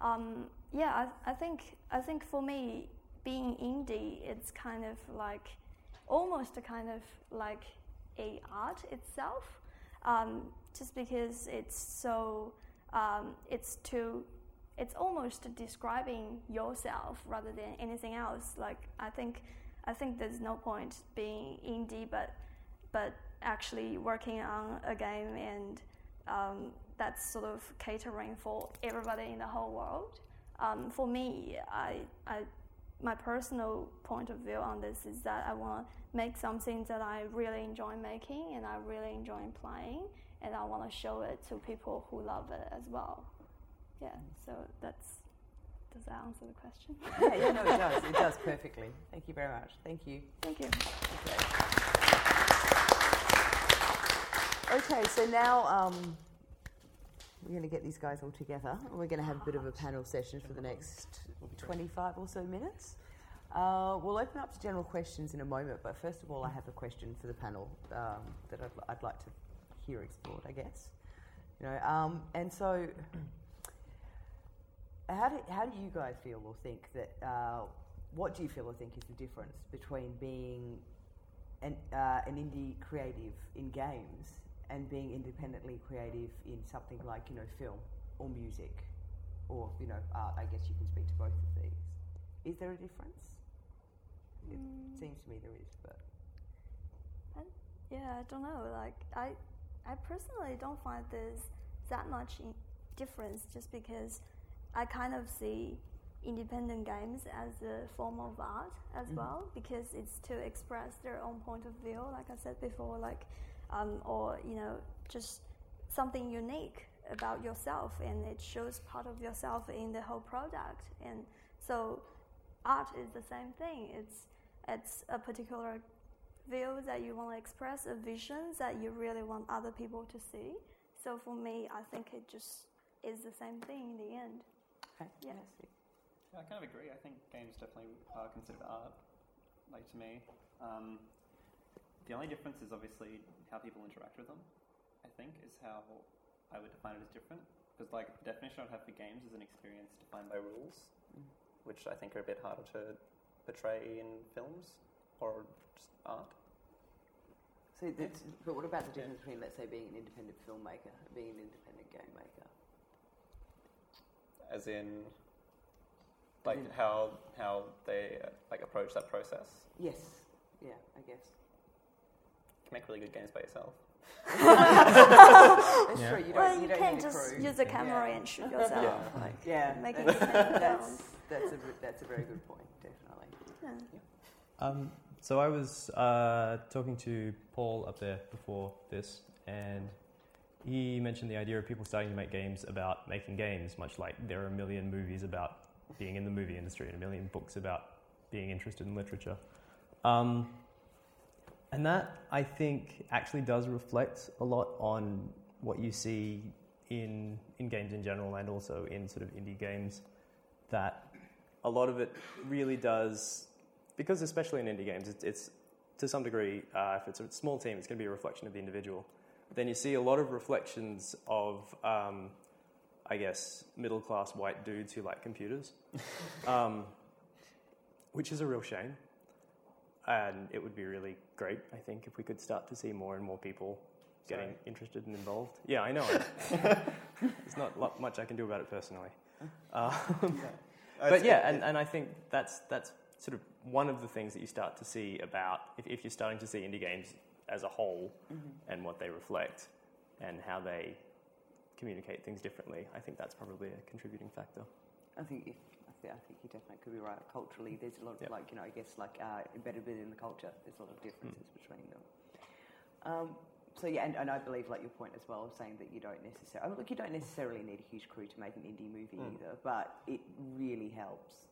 [SPEAKER 6] Um, yeah, I, I think I think for me, being indie, it's kind of like almost a kind of like a art itself, um, just because it's so um, it's too it's almost describing yourself rather than anything else. Like I think I think there's no point being indie, but but actually working on a game and um, that's sort of catering for everybody in the whole world. Um, for me, I, I my personal point of view on this is that I want to make something that I really enjoy making and I really enjoy playing, and I want to show it to people who love it as well. Yeah, so that's. Does that answer the question? <laughs>
[SPEAKER 3] yeah, yeah, no, it does. It does <laughs> perfectly. Thank you very much. Thank you.
[SPEAKER 6] Thank you.
[SPEAKER 3] Okay. Okay, so now um, we're going to get these guys all together. and We're going to have a bit of a panel session for the next 25 or so minutes. Uh, we'll open up to general questions in a moment, but first of all, I have a question for the panel um, that I'd, I'd like to hear explored, I guess. You know, um, and so how do, how do you guys feel or think that, uh, what do you feel or think is the difference between being an, uh, an indie creative in games and being independently creative in something like, you know, film or music or, you know, art? I guess you can speak to both of these. Is there a difference? It seems to me there is, but.
[SPEAKER 6] Yeah, I don't know. Like I, I personally don't find there's that much difference just because I kind of see independent games as a form of art as well because it's to express their own point of view, like I said before, like um, or you know just something unique about yourself and it shows part of yourself in the whole product. And so art is the same thing. It's it's a particular view that you want to express a vision that you really want other people to see. So for me i think it just is the same thing in the end
[SPEAKER 3] Okay.
[SPEAKER 6] Yeah.
[SPEAKER 5] Yeah, I kind of agree. I think games definitely are considered art, like to me. Um, the only difference is obviously how people interact with them. I think is how I would define it as different. Because like the definition I'd have for games is an experience defined by rules, which I think are a bit harder to portray in films or just art.
[SPEAKER 3] So that's, but what about the difference between, let's say, being an independent filmmaker and being an independent game maker?
[SPEAKER 5] As in, like
[SPEAKER 3] in-
[SPEAKER 5] how how they uh, like approach that process.
[SPEAKER 3] Yes. Yeah, I guess.
[SPEAKER 5] You can make really good games by yourself. <laughs>
[SPEAKER 3] That's
[SPEAKER 4] Yeah.
[SPEAKER 3] true. You don't,
[SPEAKER 6] well
[SPEAKER 3] you
[SPEAKER 6] you
[SPEAKER 3] don't
[SPEAKER 6] can't
[SPEAKER 3] need
[SPEAKER 6] just
[SPEAKER 3] crew.
[SPEAKER 6] use a camera
[SPEAKER 3] Yeah.
[SPEAKER 6] and shoot <laughs> yourself
[SPEAKER 5] Yeah.
[SPEAKER 6] like
[SPEAKER 3] Yeah,
[SPEAKER 6] make <laughs> it
[SPEAKER 3] that's, that's, a, that's a very good point, definitely.
[SPEAKER 6] Yeah.
[SPEAKER 4] Um, so I was uh, talking to Paul up there before this, and he mentioned the idea of people starting to make games about making games, much like there are a million movies about being in the movie industry and a million books about being interested in literature. Um, and that, I think, actually does reflect a lot on what you see in, in games in general and also in sort of indie games. That a lot of it really does because especially in indie games, it's, it's to some degree, uh, if it's a small team, it's going to be a reflection of the individual. Then you see a lot of reflections of, um, I guess, middle class white dudes who like computers, <laughs> um, which is a real shame. And it would be really great, I think, if we could start to see more and more people getting
[SPEAKER 5] Sorry.
[SPEAKER 4] interested and involved. Yeah, I know. <laughs> There's not much I can do about it personally. <laughs> Um, but yeah, and, and I think that's that's sort of one of the things that you start to see about if, if you're starting to see indie games as a whole and what they reflect and how they communicate things differently. I think that's probably a contributing factor.
[SPEAKER 3] I think, if, I, think, I think you definitely could be right. Culturally, there's a lot of,
[SPEAKER 4] Yep.
[SPEAKER 3] like, you know, I guess, like, uh, embedded within the culture, there's a lot of differences between them. Um, so, yeah, and, and I believe, like, your point as well, of saying that you don't necessarily, I mean, look, you don't necessarily need a huge crew to make an indie movie either, but it really helps.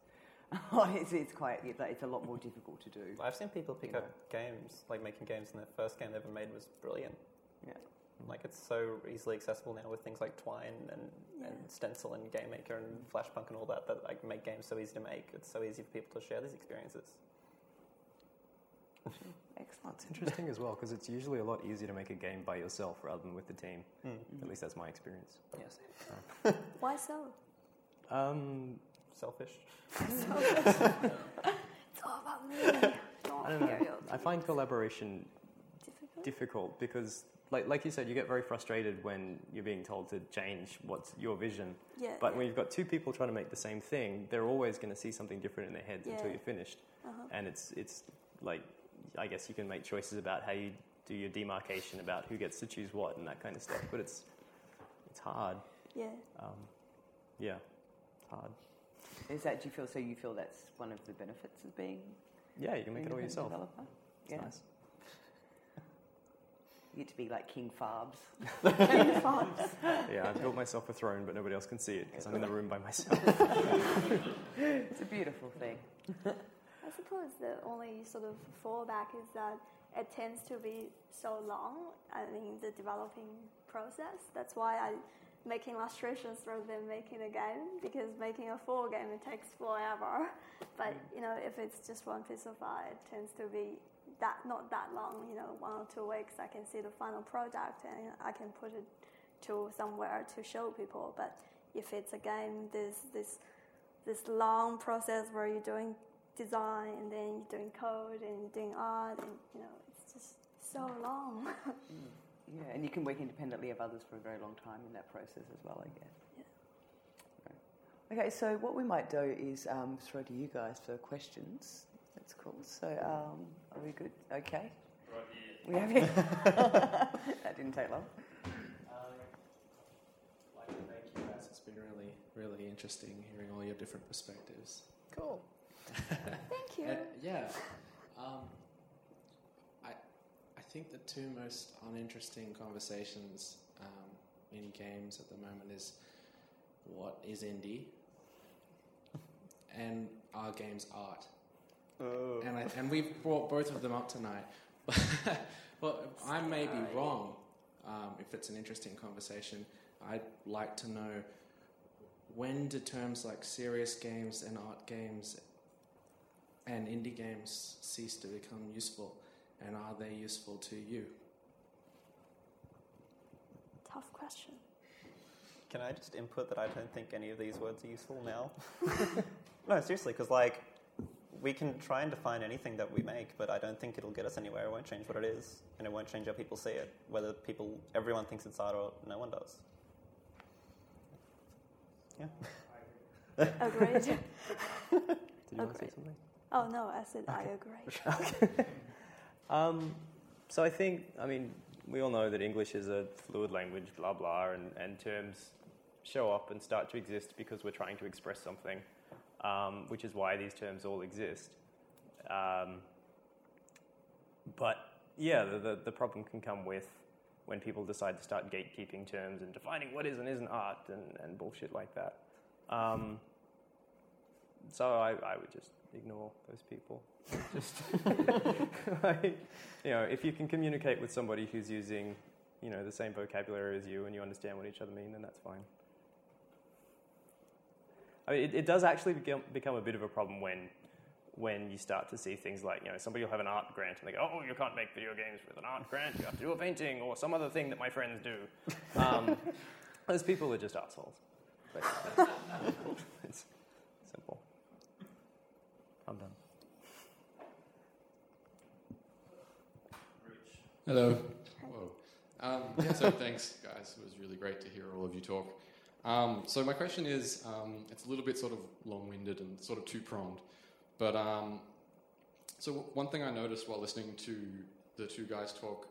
[SPEAKER 3] <laughs> it's, it's quite, it's, a lot more difficult to do.
[SPEAKER 5] I've seen people pick
[SPEAKER 3] You
[SPEAKER 5] up games, like making games, and their first game they ever made was brilliant.
[SPEAKER 3] Yeah.
[SPEAKER 5] Like it's so easily accessible now with things like Twine and, and Stencyl and Game Maker and Flashpunk and all that that like make games so easy to make. It's so easy for people to share these experiences. <laughs>
[SPEAKER 3] Excellent.
[SPEAKER 4] It's interesting as well because it's usually a lot easier to make a game by yourself rather than with the team. At least that's my experience.
[SPEAKER 5] Yes.
[SPEAKER 6] Why so?
[SPEAKER 4] Um,
[SPEAKER 5] Selfish. <laughs>
[SPEAKER 6] It's all about me. Don't
[SPEAKER 4] I don't know. I find collaboration
[SPEAKER 6] difficult.
[SPEAKER 4] difficult because, like, like you said, you get very frustrated when you're being told to change what's your vision.
[SPEAKER 6] Yeah,
[SPEAKER 4] But
[SPEAKER 6] yeah.
[SPEAKER 4] when you've got two people trying to make the same thing, they're always going to see something different in their heads until you're finished.
[SPEAKER 6] Uh-huh.
[SPEAKER 4] And it's it's like, I guess you can make choices about how you do your demarcation about who gets to choose what and that kind of stuff. But it's it's hard.
[SPEAKER 6] Yeah.
[SPEAKER 4] Um, yeah, it's hard.
[SPEAKER 3] Is that, do you feel, so you feel that's one of the benefits of being
[SPEAKER 4] Yeah, you can make it all yourself.
[SPEAKER 3] developer?
[SPEAKER 4] It's
[SPEAKER 3] yeah.
[SPEAKER 4] nice.
[SPEAKER 3] You get to be like King Farbs. <laughs> King Farbs.
[SPEAKER 4] Yeah, I've built myself a throne, but nobody else can see it because I'm in the room by myself. <laughs>
[SPEAKER 3] It's a beautiful thing.
[SPEAKER 6] I suppose the only sort of fallback is that it tends to be so long. I mean, the developing process. That's why I make illustrations rather than making a game because making a full game it takes forever. But mm. you know, if it's just one piece of art, it tends to be that not that long. You know, one or two weeks, I can see the final product and I can put it to somewhere to show people. But if it's a game, there's this this long process where you're doing design and then you're doing code and you're doing art and you know it's just so long. <laughs> Mm.
[SPEAKER 3] Yeah, and you can work independently of others for a very long time in that process as well, I guess. Right. Okay, so what we might do is um, throw to you guys for questions. That's cool. So, um, are we good? Okay.
[SPEAKER 2] Right
[SPEAKER 3] We have you. <laughs> that didn't take long.
[SPEAKER 7] like to thank you guys. It's been really, really interesting hearing all your different perspectives.
[SPEAKER 3] Cool. <laughs>
[SPEAKER 6] Thank you.
[SPEAKER 7] And, yeah, um, I, I think the two most uninteresting conversations um, in games at the moment is what is indie and are games art.
[SPEAKER 5] Oh.
[SPEAKER 7] And, I, and we've brought both of them up tonight. <laughs> But well, I may be wrong um, if it's an interesting conversation. I'd like to know when do terms like serious games and art games and indie games cease to become useful? And are they useful to you?
[SPEAKER 6] Tough question.
[SPEAKER 5] Can I just input that I don't think any of these words are useful now? <laughs> no, seriously, because like we can try and define anything that we make, but I don't think it'll get us anywhere. It won't change what it is, and it won't change how people see it. Whether people, everyone thinks it's art or no one does. Yeah. <laughs>
[SPEAKER 6] Agreed. <laughs>
[SPEAKER 4] Did you want to say something?
[SPEAKER 6] oh no, I said I agree.
[SPEAKER 4] Um, so I think, I mean, we all know that English is a fluid language, blah blah, and, and terms show up and start to exist because we're trying to express something, um, which is why these terms all exist. Um, but yeah, the, the, the problem can come with when people decide to start gatekeeping terms and defining what is and isn't art and, and bullshit like that. Um, so I, I would just ignore those people. Just <laughs> like, you know, if you can communicate with somebody who's using, you know, the same vocabulary as you and you understand what each other mean, then that's fine. I mean, it, it does actually become, a bit of a problem when, when you start to see things like, you know, somebody will have an art grant and they go, oh, you can't make video games with an art grant, you have to do a painting or some other thing that my friends do. Um, <laughs> those people are just assholes. <laughs> basically. it's simple. I'm done.
[SPEAKER 8] Hello. Whoa. Um, yeah, so thanks, guys. It was really great to hear all of you talk. Um, so my question is, um, it's a little bit sort of long-winded and sort of two-pronged, but um, so one thing I noticed while listening to the two guys talk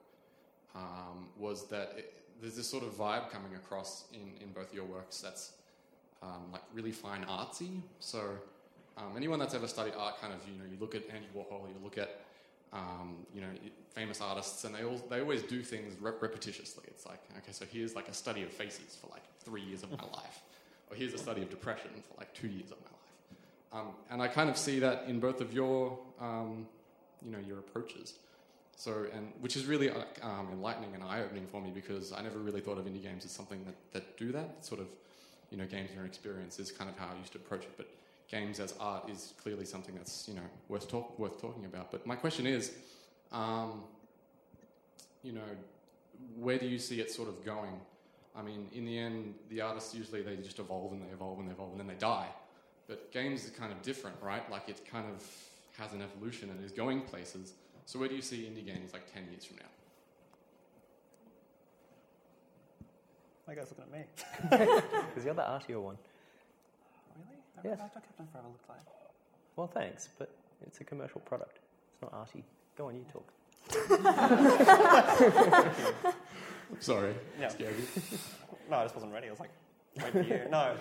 [SPEAKER 8] um, was that it, there's this sort of vibe coming across in, in both your works that's um, like really fine artsy. So anyone that's ever studied art, kind of, you know, you look at Andy Warhol, you look at um, you know, famous artists, and they all they always do things rep- repetitiously. It's like, okay, so here's like a study of faces for like three years of my life, or here's a study of depression for like two years of my life. Um, and I kind of see that in both of your, um, you know, your approaches. So, and which is really um, enlightening and eye-opening for me because I never really thought of indie games as something that, that do that. Sort of, you know, games and experience is kind of how I used to approach it, but games as art is clearly something that's you know worth talk worth talking about. But my question is, um, you know, where do you see it sort of going? I mean, in the end, the artists usually they just evolve and they evolve and they evolve and then they die. But games are kind of different, right? Like it kind of has an evolution and is going places. So where do you see indie games like ten years from now?
[SPEAKER 5] Why are you guys looking at me? <laughs>
[SPEAKER 4] Because you're the artier one.
[SPEAKER 5] Really? I
[SPEAKER 4] Yes.
[SPEAKER 5] yeah. Captain Forever looked like.
[SPEAKER 4] Well, thanks, but it's a commercial product. It's not arty. Go on, you talk. <laughs>
[SPEAKER 8] Sorry,
[SPEAKER 5] Yeah.
[SPEAKER 8] scared you.
[SPEAKER 5] No, I just wasn't ready. I was like, wait for you. No,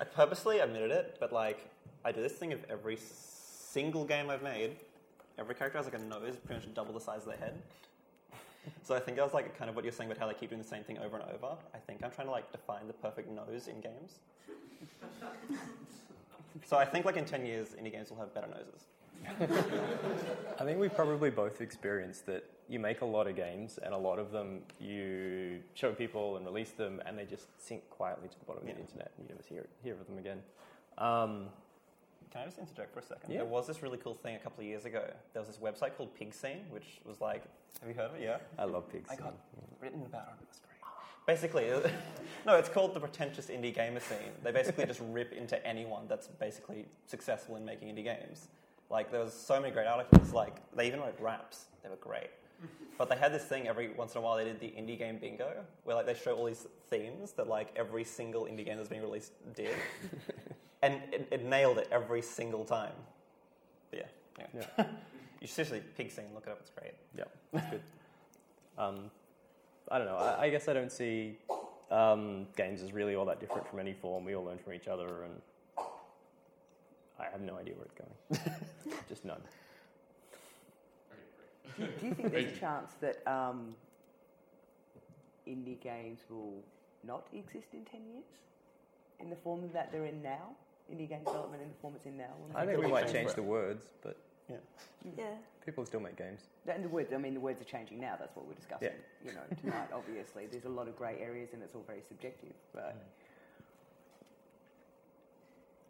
[SPEAKER 5] I purposely omitted it, but like, I do this thing of every single game I've made. Every character has like a nose pretty much double the size of their head. So I think that was like kind of what you're saying about how they keep doing the same thing over and over. I think I'm trying to like define the perfect nose in games. So I think like in 10 years, indie games will have better noses. <laughs>
[SPEAKER 4] I think we probably both experienced that you make a lot of games, and a lot of them you show people and release them, and they just sink quietly to the bottom of the internet, and you never hear, hear of them again. Um,
[SPEAKER 5] Can I just interject for a second?
[SPEAKER 4] Yeah.
[SPEAKER 5] There was this really cool thing a couple of years ago. There was this website called Pig Scene, which was like, have you heard of it? Yeah.
[SPEAKER 4] I love pigs.
[SPEAKER 5] I got written about it. It was great. Basically, <laughs> no, it's called the pretentious indie gamer scene. They basically just <laughs> rip into anyone that's basically successful in making indie games. Like there was so many great articles. Like they even wrote raps. They were great. But they had this thing every once in a while. They did the indie game bingo, where like they show all these themes that like every single indie game that's being released did, <laughs> and it, it nailed it every single time. But yeah, yeah. you should seriously pig scene. Look it up. It's great.
[SPEAKER 4] Yeah, that's good. Um, I don't know. I, I guess I don't see um, games as really all that different from any form. We all learn from each other, and I have no idea where it's going. <laughs> Just none.
[SPEAKER 3] Do you, do you think there's a chance that um, indie games will not exist in 10 years? In the form that they're in now? Indie game development in the form it's in now?
[SPEAKER 4] I think we
[SPEAKER 5] it'll
[SPEAKER 4] might
[SPEAKER 5] change
[SPEAKER 4] change the words, but
[SPEAKER 5] Yeah.
[SPEAKER 6] Yeah.
[SPEAKER 4] people still make games.
[SPEAKER 3] And the words, I mean, the words are changing now. That's what we're discussing.
[SPEAKER 4] Yeah.
[SPEAKER 3] You know, tonight, obviously, there's a lot of grey areas, and it's all very subjective. But
[SPEAKER 4] mm.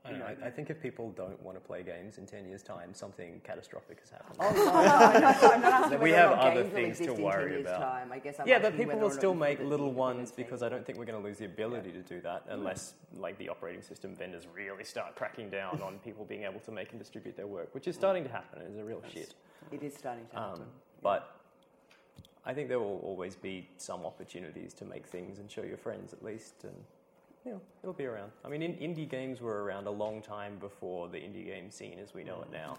[SPEAKER 3] I,
[SPEAKER 4] know,
[SPEAKER 3] know,
[SPEAKER 4] I, I think if people don't want to play games in 10 years' time, something catastrophic has happened.
[SPEAKER 3] oh no, no, no, no, I'm not asking
[SPEAKER 4] We have other
[SPEAKER 3] games
[SPEAKER 4] things to
[SPEAKER 3] exist in 10
[SPEAKER 4] worry about.
[SPEAKER 3] Time. I guess I'm
[SPEAKER 4] yeah, but people will still make little ones because I don't think we're going to lose the ability to do that
[SPEAKER 3] Hmm.
[SPEAKER 4] unless, like, the operating system vendors really start cracking down on people being able to make and distribute their work, which is starting to happen. It's a real shit.
[SPEAKER 3] It is starting to happen.
[SPEAKER 4] Um, but I think there will always be some opportunities to make things and show your friends at least, and you know, it'll be around. I mean, in, indie games were around a long time before the indie game scene as we know it now,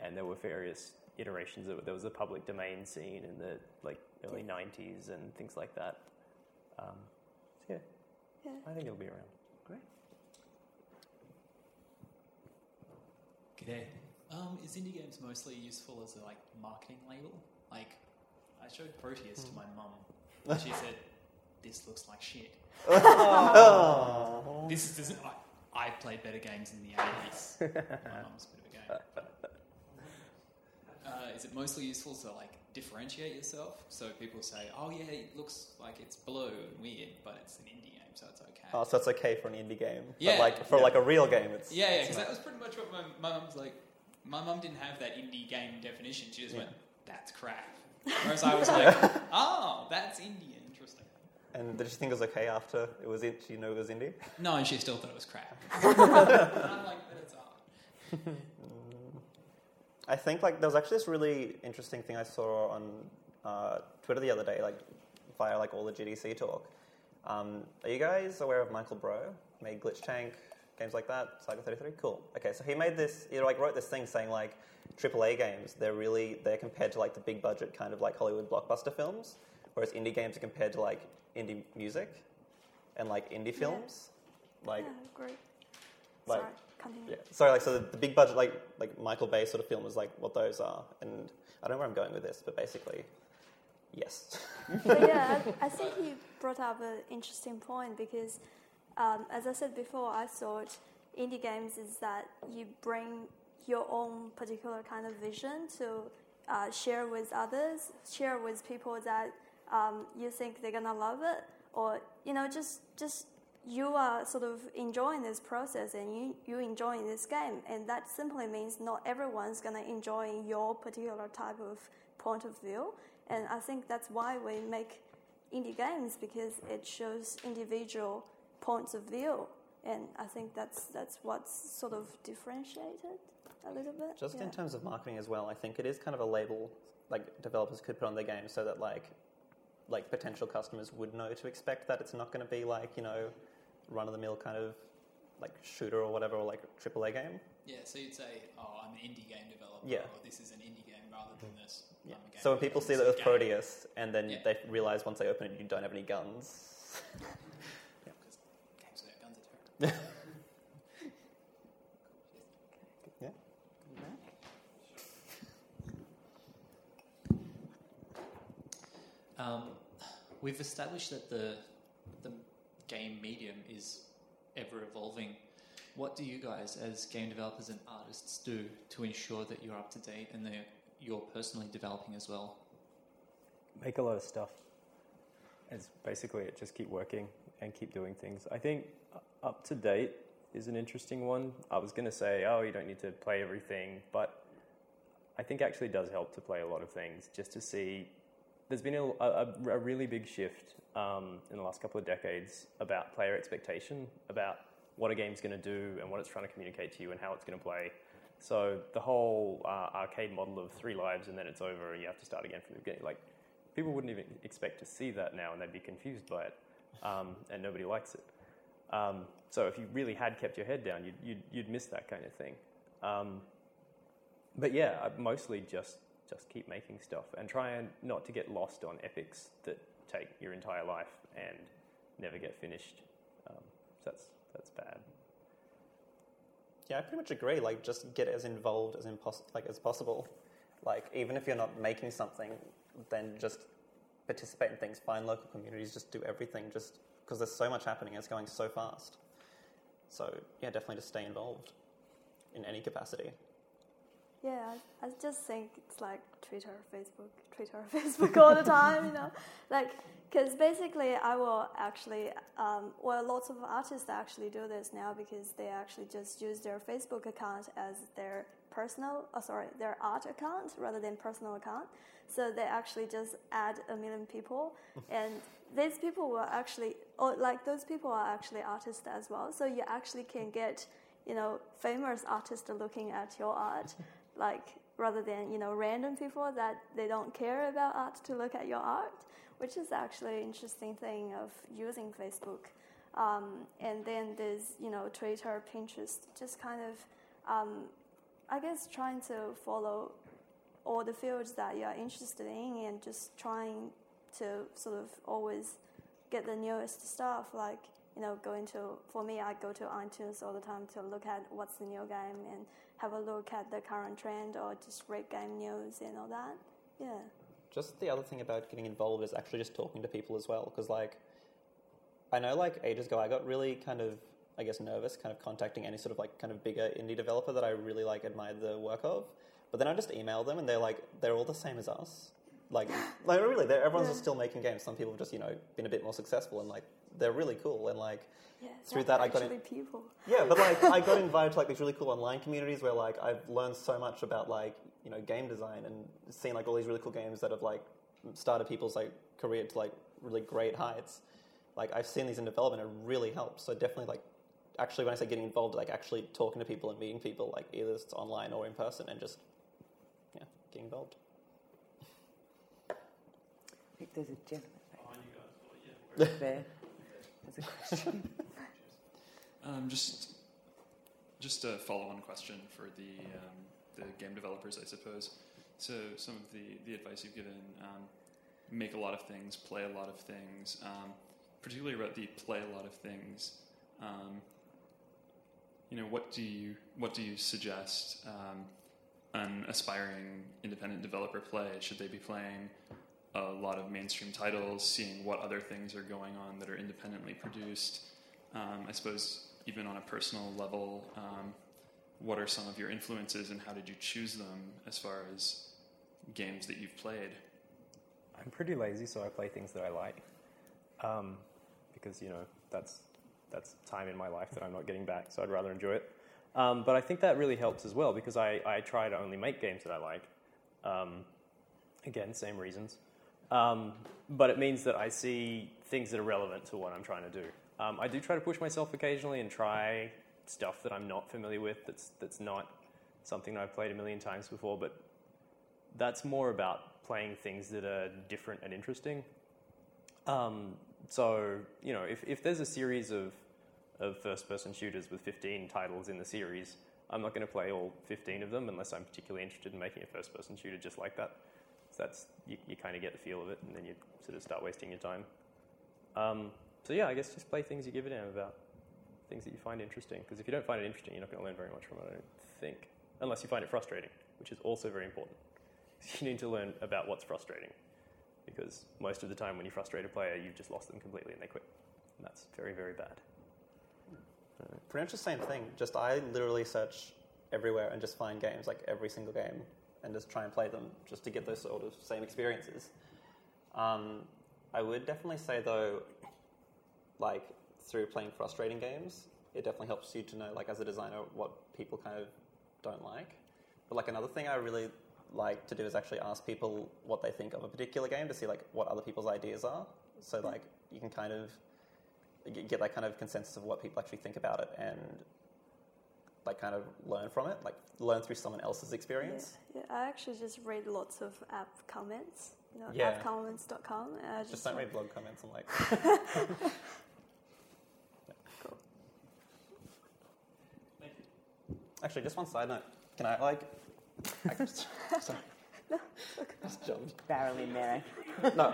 [SPEAKER 4] and there were various iterations of it. There was a public domain scene in the like early '90s and things like that. Um, so yeah,
[SPEAKER 6] Yeah.
[SPEAKER 4] I think it'll be around.
[SPEAKER 3] Great.
[SPEAKER 9] G'day. Um, is indie games mostly useful as a like marketing label? Like, I showed Proteus to my mum. and She said, "This looks like shit." <laughs> This is this, I, I played better games in the eighties. <laughs> my mum's a bit of a gamer. but- Uh, is it mostly useful to like differentiate yourself? So people say, "Oh yeah, it looks like it's blue and weird, but it's an indie game, so it's okay."
[SPEAKER 5] Oh, so it's okay for an indie game.
[SPEAKER 9] Yeah.
[SPEAKER 5] But like for
[SPEAKER 4] Yeah.
[SPEAKER 5] like a real game, it's
[SPEAKER 9] Yeah, yeah, because that was pretty much what my my mum's like. My mum didn't have that indie game definition. She just
[SPEAKER 5] Yeah.
[SPEAKER 9] went, "That's crap." Whereas I was like, <laughs> "Oh, that's indie. Interesting."
[SPEAKER 5] And did she think it was okay after it was it? She knew it was indie.
[SPEAKER 9] No, and she still thought it was crap. <laughs> <laughs> I'm like, "But it's art."
[SPEAKER 5] I think like there was actually this really interesting thing I saw on uh, Twitter the other day, like via like all the GDC talk. Um, are you guys aware of Michael Brough? Made Glitch Tank, games like that, Cycle 33? Cool. Okay, so he made this, he like wrote this thing saying like AAA games, they're really, they're compared to like the big budget kind of like Hollywood blockbuster films, whereas indie games are compared to like indie music and like indie films. Like,
[SPEAKER 6] yeah, great.
[SPEAKER 5] like-
[SPEAKER 6] Sorry, continue.
[SPEAKER 5] yeah. Sorry, like so the, the big budget like like Michael Bay sort of film is like what those are, and I don't know where I'm going with this, but basically, yes.
[SPEAKER 6] but yeah, <laughs> I, I think you brought up an interesting point because, um, as I said before, I thought indie games is that you bring your own particular kind of vision to uh, share with others, share with people that um, you think they're gonna love it, or you know, just just you are sort of enjoying this process and you you enjoying this game, and that simply means not everyone's gonna enjoy your particular type of point of view. And I think that's why we make indie games because it shows individual points of view, and I think that's that's what's sort of differentiated a little bit.
[SPEAKER 5] Just
[SPEAKER 6] yeah.
[SPEAKER 5] in terms of marketing as well, I think it is kind of a label like developers could put on their games so that like like potential customers would know to expect that it's not going to be like you know run of the mill kind of like shooter or whatever or like AAA game.
[SPEAKER 9] Yeah, so you'd say, "Oh, I'm an indie game developer,"
[SPEAKER 5] Yeah.
[SPEAKER 9] or "This is an indie game," rather than this.
[SPEAKER 5] Yeah. So when people see that
[SPEAKER 9] developer,
[SPEAKER 5] with
[SPEAKER 9] this is a game.
[SPEAKER 5] Proteus and then
[SPEAKER 9] Yeah.
[SPEAKER 5] they realize once they open it you don't have any guns. <laughs>
[SPEAKER 9] Because games without guns are <laughs> terrible.
[SPEAKER 5] yeah.
[SPEAKER 9] Um, we've established that the the game medium is ever evolving. What do you guys, as game developers and artists, do to ensure that you're up to date and that you're personally developing as well?
[SPEAKER 4] Make a lot of stuff. It's basically it. Just keep working and keep doing things. I think up to date is an interesting one. I was going to say, oh, you don't need to play everything, but I think actually does help to play a lot of things just to see. There's been a, a, a really big shift um, in the last couple of decades about player expectation, about what a game's going to do and what it's trying to communicate to you and how it's going to play. So the whole uh, arcade model of three lives and then it's over and you have to start again from the beginning, like people wouldn't even expect to see that now and they'd be confused by it, um, and nobody likes it. Um, so if you really had kept your head down, you'd, you'd, you'd miss that kind of thing. Um, but yeah, mostly just just keep making stuff and try and not to get lost on epics that take your entire life and never get finished. Um, so that's that's bad.
[SPEAKER 5] Yeah, I pretty much agree. Like, just get as involved as impos- like as possible. Like, even if you're not making something, then just participate in things. Find local communities. Just do everything. Just because there's so much happening. It's going so fast. So yeah, definitely just stay involved in any capacity.
[SPEAKER 6] Yeah, I, I just think it's like Twitter, Facebook, Twitter, <laughs> Facebook all the time, you know, like because basically I will actually, um, well, lots of artists actually do this now because they actually just use their Facebook account as their personal, oh, sorry, their art account rather than personal account. So they actually just add a million people, <laughs> and these people will actually, or like those people are actually artists as well. So you actually can get, you know, famous artists looking at your art <laughs> like rather than you know random people that they don't care about art to look at your art, which is actually an interesting thing of using Facebook. Um, and then there's you know Twitter, Pinterest, just kind of um, I guess trying to follow all the fields that you are interested in and just trying to sort of always get the newest stuff like you know going to for me I go to iTunes all the time to look at what's the new game and have a look at the current trend or just read game news and all that. Yeah.
[SPEAKER 5] Just the other thing about getting involved is actually just talking to people as well. Because, like, I know, like, ages ago, I got really kind of, I guess, nervous kind of contacting any sort of, like, kind of bigger indie developer that I really, like, admired the work of. But then I just emailed them and they're like, they're all the same as us. Like, like really, everyone's
[SPEAKER 6] Yeah.
[SPEAKER 5] still making games. Some people have just, you know, been a bit more successful and, like, they're really cool. And, like,
[SPEAKER 6] Yeah.
[SPEAKER 5] Through that, I got in-
[SPEAKER 6] people.
[SPEAKER 5] yeah, but like I got <laughs> invited to like these really cool online communities where like I've learned so much about like you know game design and seen like all these really cool games that have like started people's like career to like really great heights. Like I've seen these in development, it really helps. So definitely like actually when I say getting involved, like actually talking to people and meeting people, like either it's online or in person, and just yeah, getting involved.
[SPEAKER 3] I think there's a gentleman back there. There's a question. <laughs>
[SPEAKER 10] Um, just, just a follow-on question for the um, the game developers, I suppose. So, some of the, the advice you've given: um, make a lot of things, play a lot of things. Um, particularly about the play a lot of things. Um, you know, what do you what do you suggest um, an aspiring independent developer play? Should they be playing a lot of mainstream titles, seeing what other things are going on that are independently produced? Um, I suppose even on a personal level, um, what are some of your influences and how did you choose them as far as games that you've played?
[SPEAKER 4] I'm pretty lazy, so I play things that I like, um, because you know that's that's time in my life that I'm not getting back. So I'd rather enjoy it. Um, but I think that really helps as well because I, I try to only make games that I like. Um, again, same reasons. Um, but it means that I see things that are relevant to what I'm trying to do. Um, I do try to push myself occasionally and try stuff that I'm not familiar with. That's that's not something that I've played a million times before, but that's more about playing things that are different and interesting. Um, so, you know, if, if there's a series of, of first person shooters with 15 titles in the series, I'm not going to play all 15 of them unless I'm particularly interested in making a first person shooter just like that. That's, you, you kind of get the feel of it and then you sort of start wasting your time. Um, so, yeah, I guess just play things you give a damn about, things that you find interesting. Because if you don't find it interesting, you're not going to learn very much from it, I don't think. Unless you find it frustrating, which is also very important. <laughs> You need to learn about what's frustrating because most of the time when you frustrate a player, you've just lost them completely and they quit. And that's very, very bad.
[SPEAKER 5] Pretty much the same thing. Just I literally search everywhere and just find games, like every single game, and just try and play them just to get those sort of same experiences. Um, I would definitely say though, like through playing frustrating games, it definitely helps you to know, like as a designer, what people kind of don't like. But like another thing I really like to do is actually ask people what they think of a particular game to see like what other people's ideas are. So like you can kind of get that kind of consensus of what people actually think about it and like kind of learn from it, like learn through someone else's experience.
[SPEAKER 6] Yeah, I actually just read lots of app comments. You know,
[SPEAKER 5] Yeah.
[SPEAKER 6] appcomments.com. And I just,
[SPEAKER 5] Just don't
[SPEAKER 6] like-
[SPEAKER 5] read blog comments I'm like. <laughs> cool. Actually, just one side note. Can I like? I just, <laughs> sorry. no, Just jumped.
[SPEAKER 3] Barrel in there.
[SPEAKER 5] No.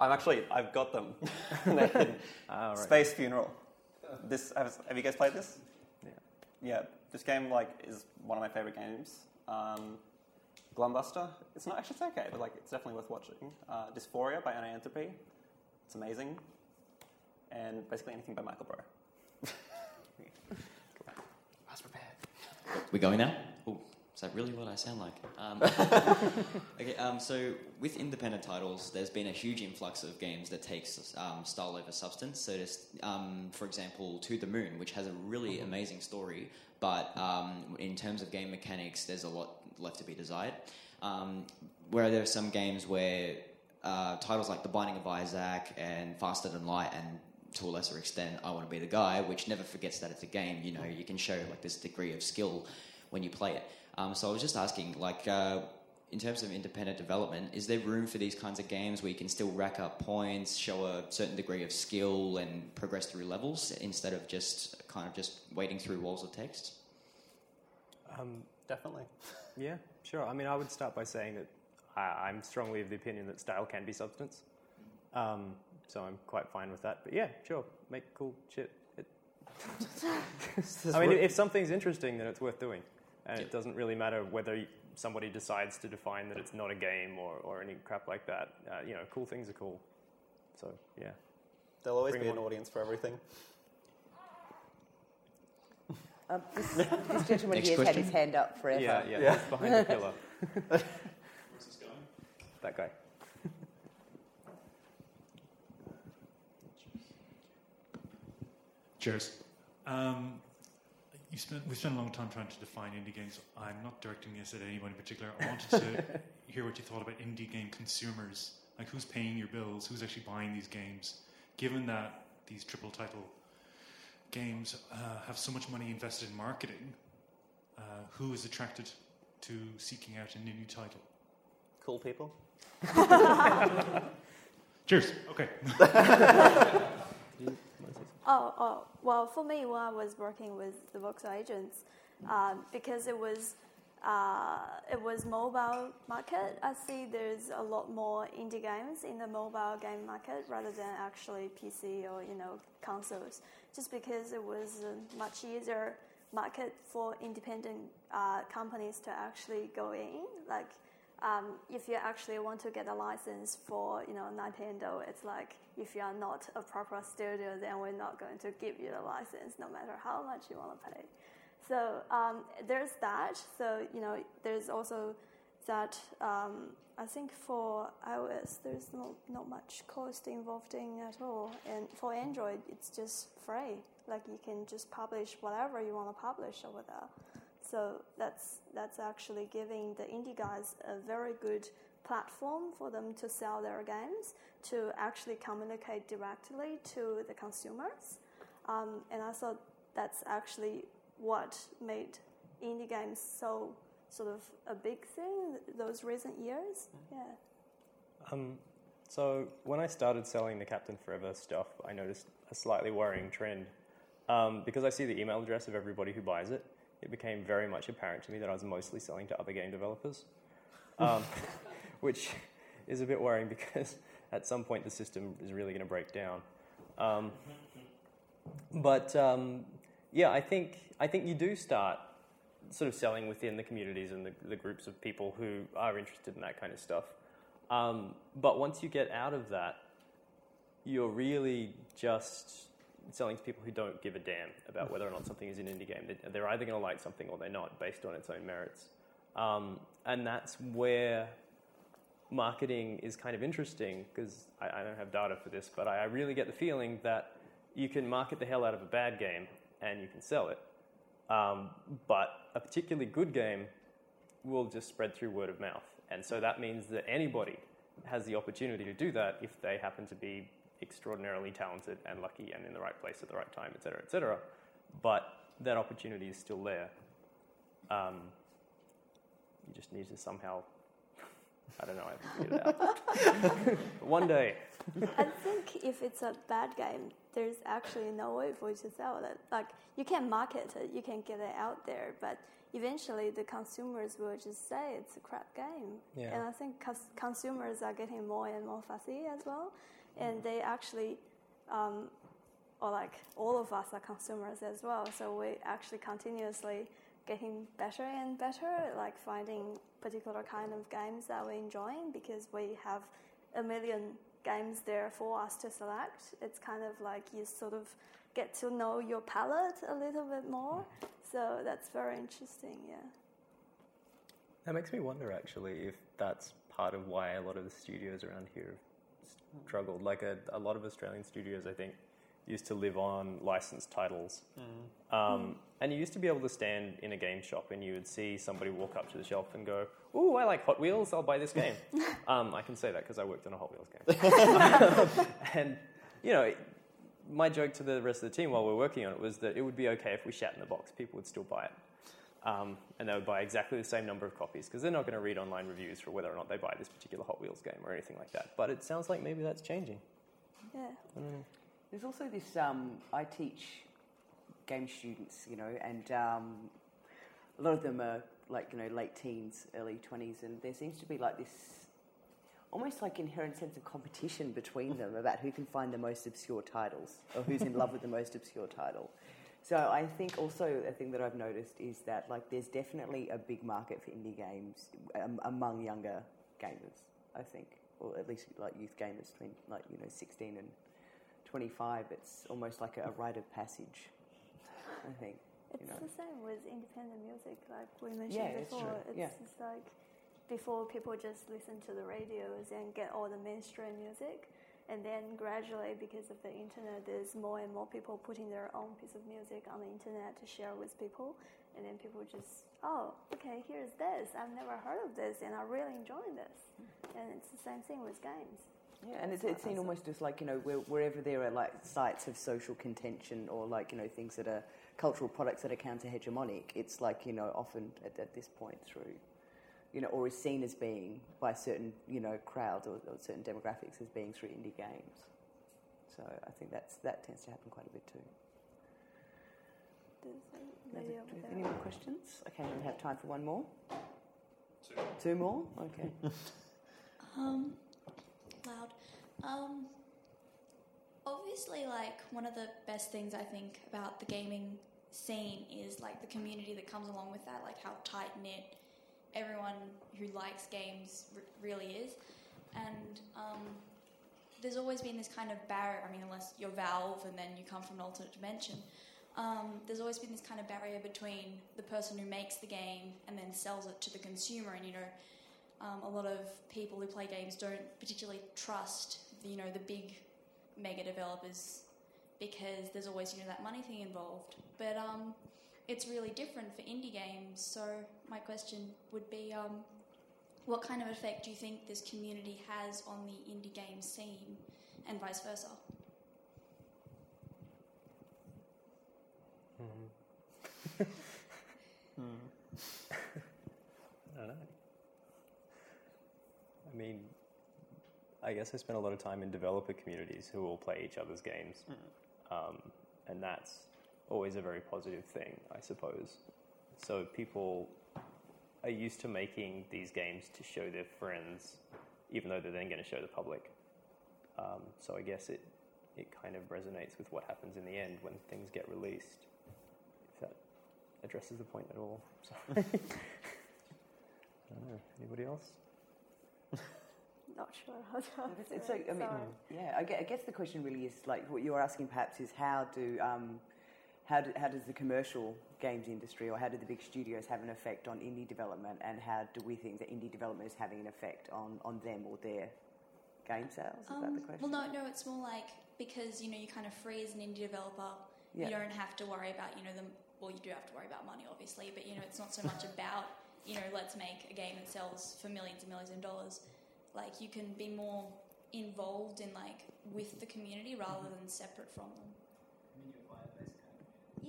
[SPEAKER 5] I'm actually. I've got them. <laughs> They're hidden.
[SPEAKER 4] Right.
[SPEAKER 5] Space Funeral. This have, have you guys played this?
[SPEAKER 4] Yeah.
[SPEAKER 5] Yeah. This game like is one of my favorite games. Um, Glumbuster. It's not actually it's okay, but like it's definitely worth watching. Uh, Dys4ia by Anna Anthropy. It's amazing. And basically anything by Michael Brough. <laughs>
[SPEAKER 11] I was prepared. We're going now? Oh, is that really what I sound like? Um, <laughs> okay, um, so with independent titles, there's been a huge influx of games that takes um, style over substance. So, just, um, for example, To the Moon, which has a really amazing story, but um, in terms of game mechanics, there's a lot left to be desired. Um, where there are some games where uh, titles like The Binding of Isaac and Faster Than Light and to a lesser extent, I Want to Be the Guy, which never forgets that it's a game. You know, you can show like this degree of skill when you play it. Um, so I was just asking, like, uh, in terms of independent development, is there room for these kinds of games where you can still rack up points, show a certain degree of skill, and progress through levels instead of just kind of just wading through walls of text?
[SPEAKER 4] Um,
[SPEAKER 5] Definitely. <laughs>
[SPEAKER 4] yeah, sure. I mean, I would start by saying that I, I'm strongly of the opinion that style can be substance. Um, so I'm quite fine with that. But yeah, sure, make cool shit. <laughs> <laughs> I mean, if something's interesting, then it's worth doing. And
[SPEAKER 11] Yeah.
[SPEAKER 4] it doesn't really matter whether somebody decides to define that it's not a game or, or any crap like that. Uh, you know, cool things are cool. So yeah.
[SPEAKER 5] There'll always
[SPEAKER 4] Bring
[SPEAKER 5] be an
[SPEAKER 4] on.
[SPEAKER 5] audience for everything.
[SPEAKER 3] Um, this, this gentleman
[SPEAKER 11] Next
[SPEAKER 3] here has had his hand up forever.
[SPEAKER 4] Yeah, yeah,
[SPEAKER 5] Yeah.
[SPEAKER 4] Behind the pillar. <laughs>
[SPEAKER 10] Where's this going?
[SPEAKER 4] That guy.
[SPEAKER 12] Cheers. Um, you spent, we spent a long time trying to define indie games. I'm not directing this at anyone in particular. I wanted to <laughs> hear what you thought about indie game consumers. Like, who's paying your bills? Who's actually buying these games? Given that these triple title games uh, have so much money invested in marketing, uh, who is attracted to seeking out an indie title?
[SPEAKER 5] Cool people. <laughs> <laughs>
[SPEAKER 12] Cheers. Okay.
[SPEAKER 6] Oh, oh, well, for me, when I was working with the Voxel agents, um, because it was uh, it was mobile market. I see there's a lot more indie games in the mobile game market rather than actually PC or you know consoles. Just because it was a much easier market for independent uh, companies to actually go in. Like um, if you actually want to get a license for you know Nintendo, it's like if you are not a proper studio, then we're not going to give you the license, no matter how much you want to pay. So um, there's that. So you know, there's also that. Um, I think for iOS, there's not not much cost involved in at all, and for Android, it's just free. Like you can just publish whatever you want to publish over there. So that's that's actually giving the indie guys a very good platform for them to sell their games, to actually communicate directly to the consumers. Um, and I thought that's actually what made indie games so sort of a big thing those recent years. Yeah.
[SPEAKER 4] Um, so when I started selling the Captain Forever stuff, I noticed a slightly worrying trend. Um, because I see the email address of everybody who buys it, it became very much apparent to me that I was mostly selling to other game developers, <laughs> um, which is a bit worrying because <laughs> at some point the system is really going to break down. Um, but um, yeah, I think I think you do start sort of selling within the communities and the, the groups of people who are interested in that kind of stuff. Um, but once you get out of that, you're really just selling to people who don't give a damn about whether or not something is an indie game. They- They're either going to like something or they're not, based on its own merits. Um, and that's where marketing is kind of interesting because I, I don't have data for this, but I, I really get the feeling that you can market the hell out of a bad game and you can sell it. Um, but a particularly good game will just spread through word of mouth. And so that means that anybody has the opportunity to do that if they happen to be extraordinarily talented and lucky and in the right place at the right time, et cetera, et cetera. But that opportunity is still there. Um, you just need to somehow, <laughs> I don't know, I haven't figured it out. <laughs> One day.
[SPEAKER 6] I think if it's a bad game, there's actually no way for you to sell it. Like you can market it, you can get it out there, but eventually the consumers will just say it's a crap game.
[SPEAKER 4] Yeah.
[SPEAKER 6] And I think cons- consumers are getting more and more fussy as well, and they actually, um, or like all of us are consumers as well. So we actually continuously getting better and better, like finding particular kind of games that we're enjoying because we have a million games there for us to select. It's kind of like you sort of get to know your palette a little bit more. So that's very interesting, yeah.
[SPEAKER 4] That makes me wonder actually if that's part of why a lot of the studios around here struggled. Like a, a lot of Australian studios, I think, used to live on licensed titles. Um, and you used to be able to stand in a game shop and you would see somebody walk up to the shelf and go, Ooh, I like Hot Wheels, I'll buy this game. <laughs> um, I can say that because I worked on a Hot Wheels game. <laughs> and, you know, my joke to the rest of the team while we are working on it was that it would be okay if we shat in the box, people would still buy it. Um, and they would buy exactly the same number of copies because they're not going to read online reviews for whether or not they buy this particular Hot Wheels game or anything like that. But it sounds like maybe that's changing.
[SPEAKER 6] Yeah.
[SPEAKER 4] I.
[SPEAKER 3] There's also this. Um, I teach game students, you know, and um, a lot of them are like you know late teens, early twenties, and there seems to be like this almost like inherent sense of competition between them about who can find the most obscure titles or who's in love with the most obscure title. So I think also a thing that I've noticed is that like there's definitely a big market for indie games um, among younger gamers. I think, or at least like youth gamers between like you know 16 and 25. It's almost like a, rite of passage. I think.
[SPEAKER 6] It's
[SPEAKER 3] you know.
[SPEAKER 6] the same with independent music, like we mentioned
[SPEAKER 3] Yeah, it's
[SPEAKER 6] before.
[SPEAKER 3] true.
[SPEAKER 6] It's
[SPEAKER 3] Yeah.
[SPEAKER 6] just like before people just listen to the radios and get all the mainstream music, and then gradually, because of the internet, there's more and more people putting their own piece of music on the internet to share with people, and then people just, oh, okay, here's this. I've never heard of this, and I'm really enjoying this. And it's the same thing with games.
[SPEAKER 3] Yeah, and it's, it's seen almost as like, you know, where, wherever there are like sites of social contention or like, you know, things that are cultural products that are counter hegemonic, it's like, you know, often at, at this point through, you know, or is seen as being by certain, you know, crowds or, or certain demographics as being through indie games. So I think that's, that tends to happen quite a bit too.
[SPEAKER 6] There's a
[SPEAKER 3] There's
[SPEAKER 6] lady
[SPEAKER 3] a-
[SPEAKER 6] over
[SPEAKER 3] do we have any more questions? Okay, we have time for one more.
[SPEAKER 10] Two.
[SPEAKER 3] Two more? Okay. <laughs>
[SPEAKER 13] Um, loud. Um, obviously, like one of the best things I think about the gaming scene is like the community that comes along with that, like how tight knit everyone who likes games r- really is, and um, there's always been this kind of barrier. I mean, unless you're Valve and then you come from an alternate dimension. Um, there's always been this kind of barrier between the person who makes the game and then sells it to the consumer, and you know, um, a lot of people who play games don't particularly trust, the, you know, the big mega developers because there's always, you know, that money thing involved. But um, it's really different for indie games. So my question would be, um, what kind of effect do you think this community has on the indie game scene, and vice versa? <laughs>
[SPEAKER 4] I don't know. I mean, I guess I spend a lot of time in developer communities who all play each other's games, um, and that's always a very positive thing, I suppose. So people are used to making these games to show their friends, even though they're then going to show the public. Um, so I guess it it kind of resonates with what happens in the end when things get released. If that addresses the point at all. <laughs> Sorry. I don't know. Anybody else?
[SPEAKER 6] Not sure how to
[SPEAKER 3] It's,
[SPEAKER 6] answer
[SPEAKER 3] it's like, I mean,
[SPEAKER 6] sorry.
[SPEAKER 3] yeah, I gue- I guess the question really is like what you're asking perhaps is how do um, how, do, how does the commercial games industry or how do the big studios have an effect on indie development and how do we think that indie development is having an effect on, on them or their game sales? Is that the
[SPEAKER 13] Um,
[SPEAKER 3] question?
[SPEAKER 13] Well, no, no, it's more like because you know you're kind of free as an indie developer.
[SPEAKER 3] Yeah.
[SPEAKER 13] You don't have to worry about you know the well, you do have to worry about money, obviously, but you know it's not so much about you know let's make a game that sells for millions and millions of dollars. Like you can be more involved in like with the community rather than separate from them.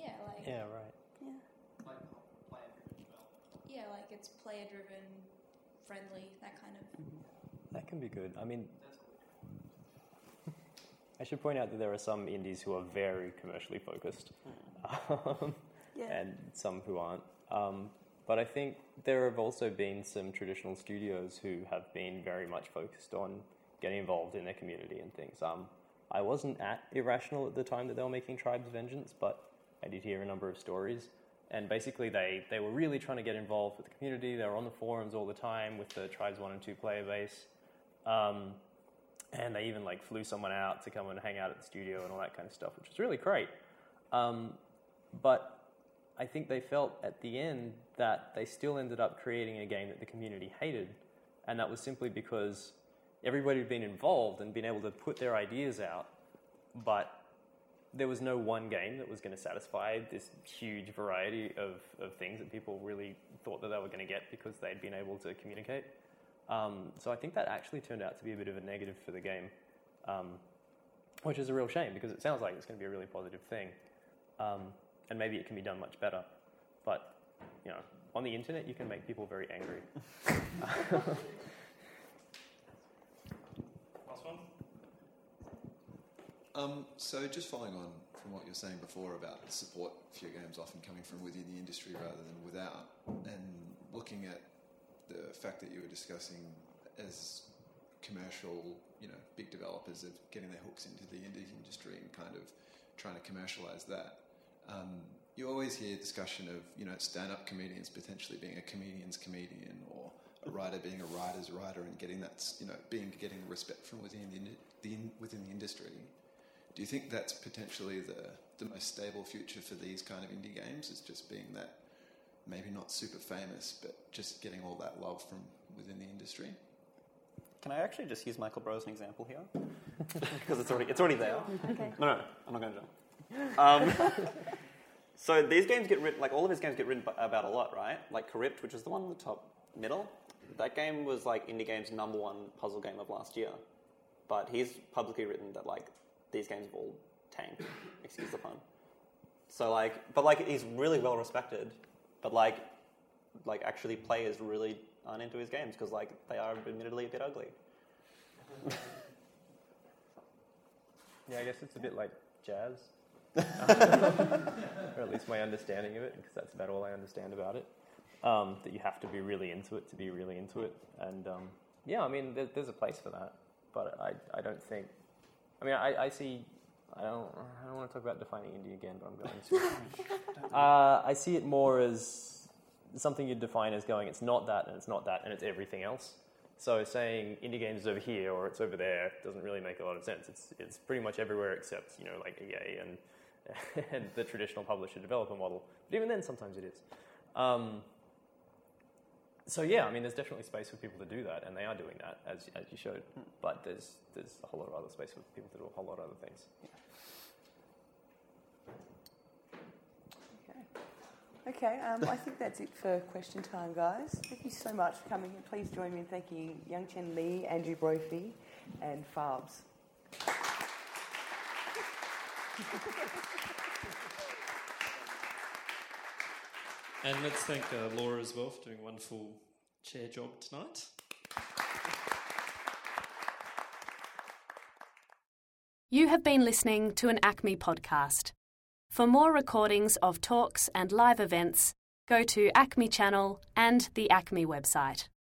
[SPEAKER 13] Yeah, like
[SPEAKER 4] Yeah, right.
[SPEAKER 13] yeah, yeah, like it's player driven, friendly, that kind of.
[SPEAKER 4] That can be good. I mean, <laughs> I should point out that there are some indies who are very commercially focused, um, <laughs>
[SPEAKER 13] Yeah.
[SPEAKER 4] and some who aren't. Um, but I think there have also been some traditional studios who have been very much focused on getting involved in their community and things. Um, I wasn't at Irrational at the time that they were making Tribes Vengeance, but I did hear a number of stories. And basically, they, they were really trying to get involved with the community. They were on the forums all the time with the Tribes 1 and 2 player base. Um, and they even like flew someone out to come and hang out at the studio and all that kind of stuff, which was really great. Um, but I think they felt at the end that they still ended up creating a game that the community hated, and that was simply because everybody had been involved and been able to put their ideas out, but there was no one game that was going to satisfy this huge variety of, of things that people really thought that they were going to get because they'd been able to communicate. Um, so I think that actually turned out to be a bit of a negative for the game, um, which is a real shame because it sounds like it's going to be a really positive thing, um, and maybe it can be done much better. But you know, on the internet, you can make people very angry. <laughs> <laughs>
[SPEAKER 2] Last one.
[SPEAKER 14] Um, so just following on from what you were saying before about support for your games often coming from within the industry rather than without, and looking at the fact that you were discussing as commercial, you know, big developers of getting their hooks into the indie industry and kind of trying to commercialize that. Um, you always hear discussion of, you know, stand-up comedians potentially being a comedian's comedian or a writer being a writer's writer and getting that, you know, being getting respect from within the, the in, within the industry. Do you think that's potentially the, the most stable future for these kind of indie games? Is just being that maybe not super famous, but just getting all that love from within the industry?
[SPEAKER 5] Can I actually just use Michael Brough as an example here? <laughs> because it's already it's already there.
[SPEAKER 6] Okay.
[SPEAKER 5] No, no, I'm not going to jump. Um, <laughs> so these games get written, like all of his games get written about a lot, right? Like Corrypt, which is the one in the top middle. That game was like indie games number one puzzle game of last year. But he's publicly written that like these games have all tanked. Excuse the pun. So like, but like he's really well respected. But like, like actually players really aren't into his games because like they are admittedly a bit ugly. <laughs>
[SPEAKER 4] Yeah, I guess it's a bit like jazz. <laughs> or at least my understanding of it, because that's about all I understand about it. Um, that you have to be really into it to be really into it. And um, yeah, I mean, there, there's a place for that. But I, I don't think. I mean, I, I see. I don't, I don't want to talk about defining indie again, but I'm going to. <laughs> <laughs> uh, I see it more as something you define as going, it's not that, and it's not that, and it's everything else. So saying indie games is over here or it's over there doesn't really make a lot of sense. It's it's pretty much everywhere except you know like EA and <laughs> and the traditional publisher developer model. But even then, sometimes it is. Um, so yeah, I mean, there's definitely space for people to do that, and they are doing that as as you showed. But there's there's a whole lot of other space for people to do a whole lot of other things.
[SPEAKER 3] Okay, um, I think that's it for question time, guys. Thank you so much for coming. and Please join me in thanking Young Chen Lee, Andrew Brophy, and Farbs. <laughs>
[SPEAKER 2] And let's thank uh, Laura as well for doing a wonderful chair job tonight.
[SPEAKER 1] You have been listening to an ACMI podcast. For more recordings of talks and live events, go to ACMI Channel and the ACMI website.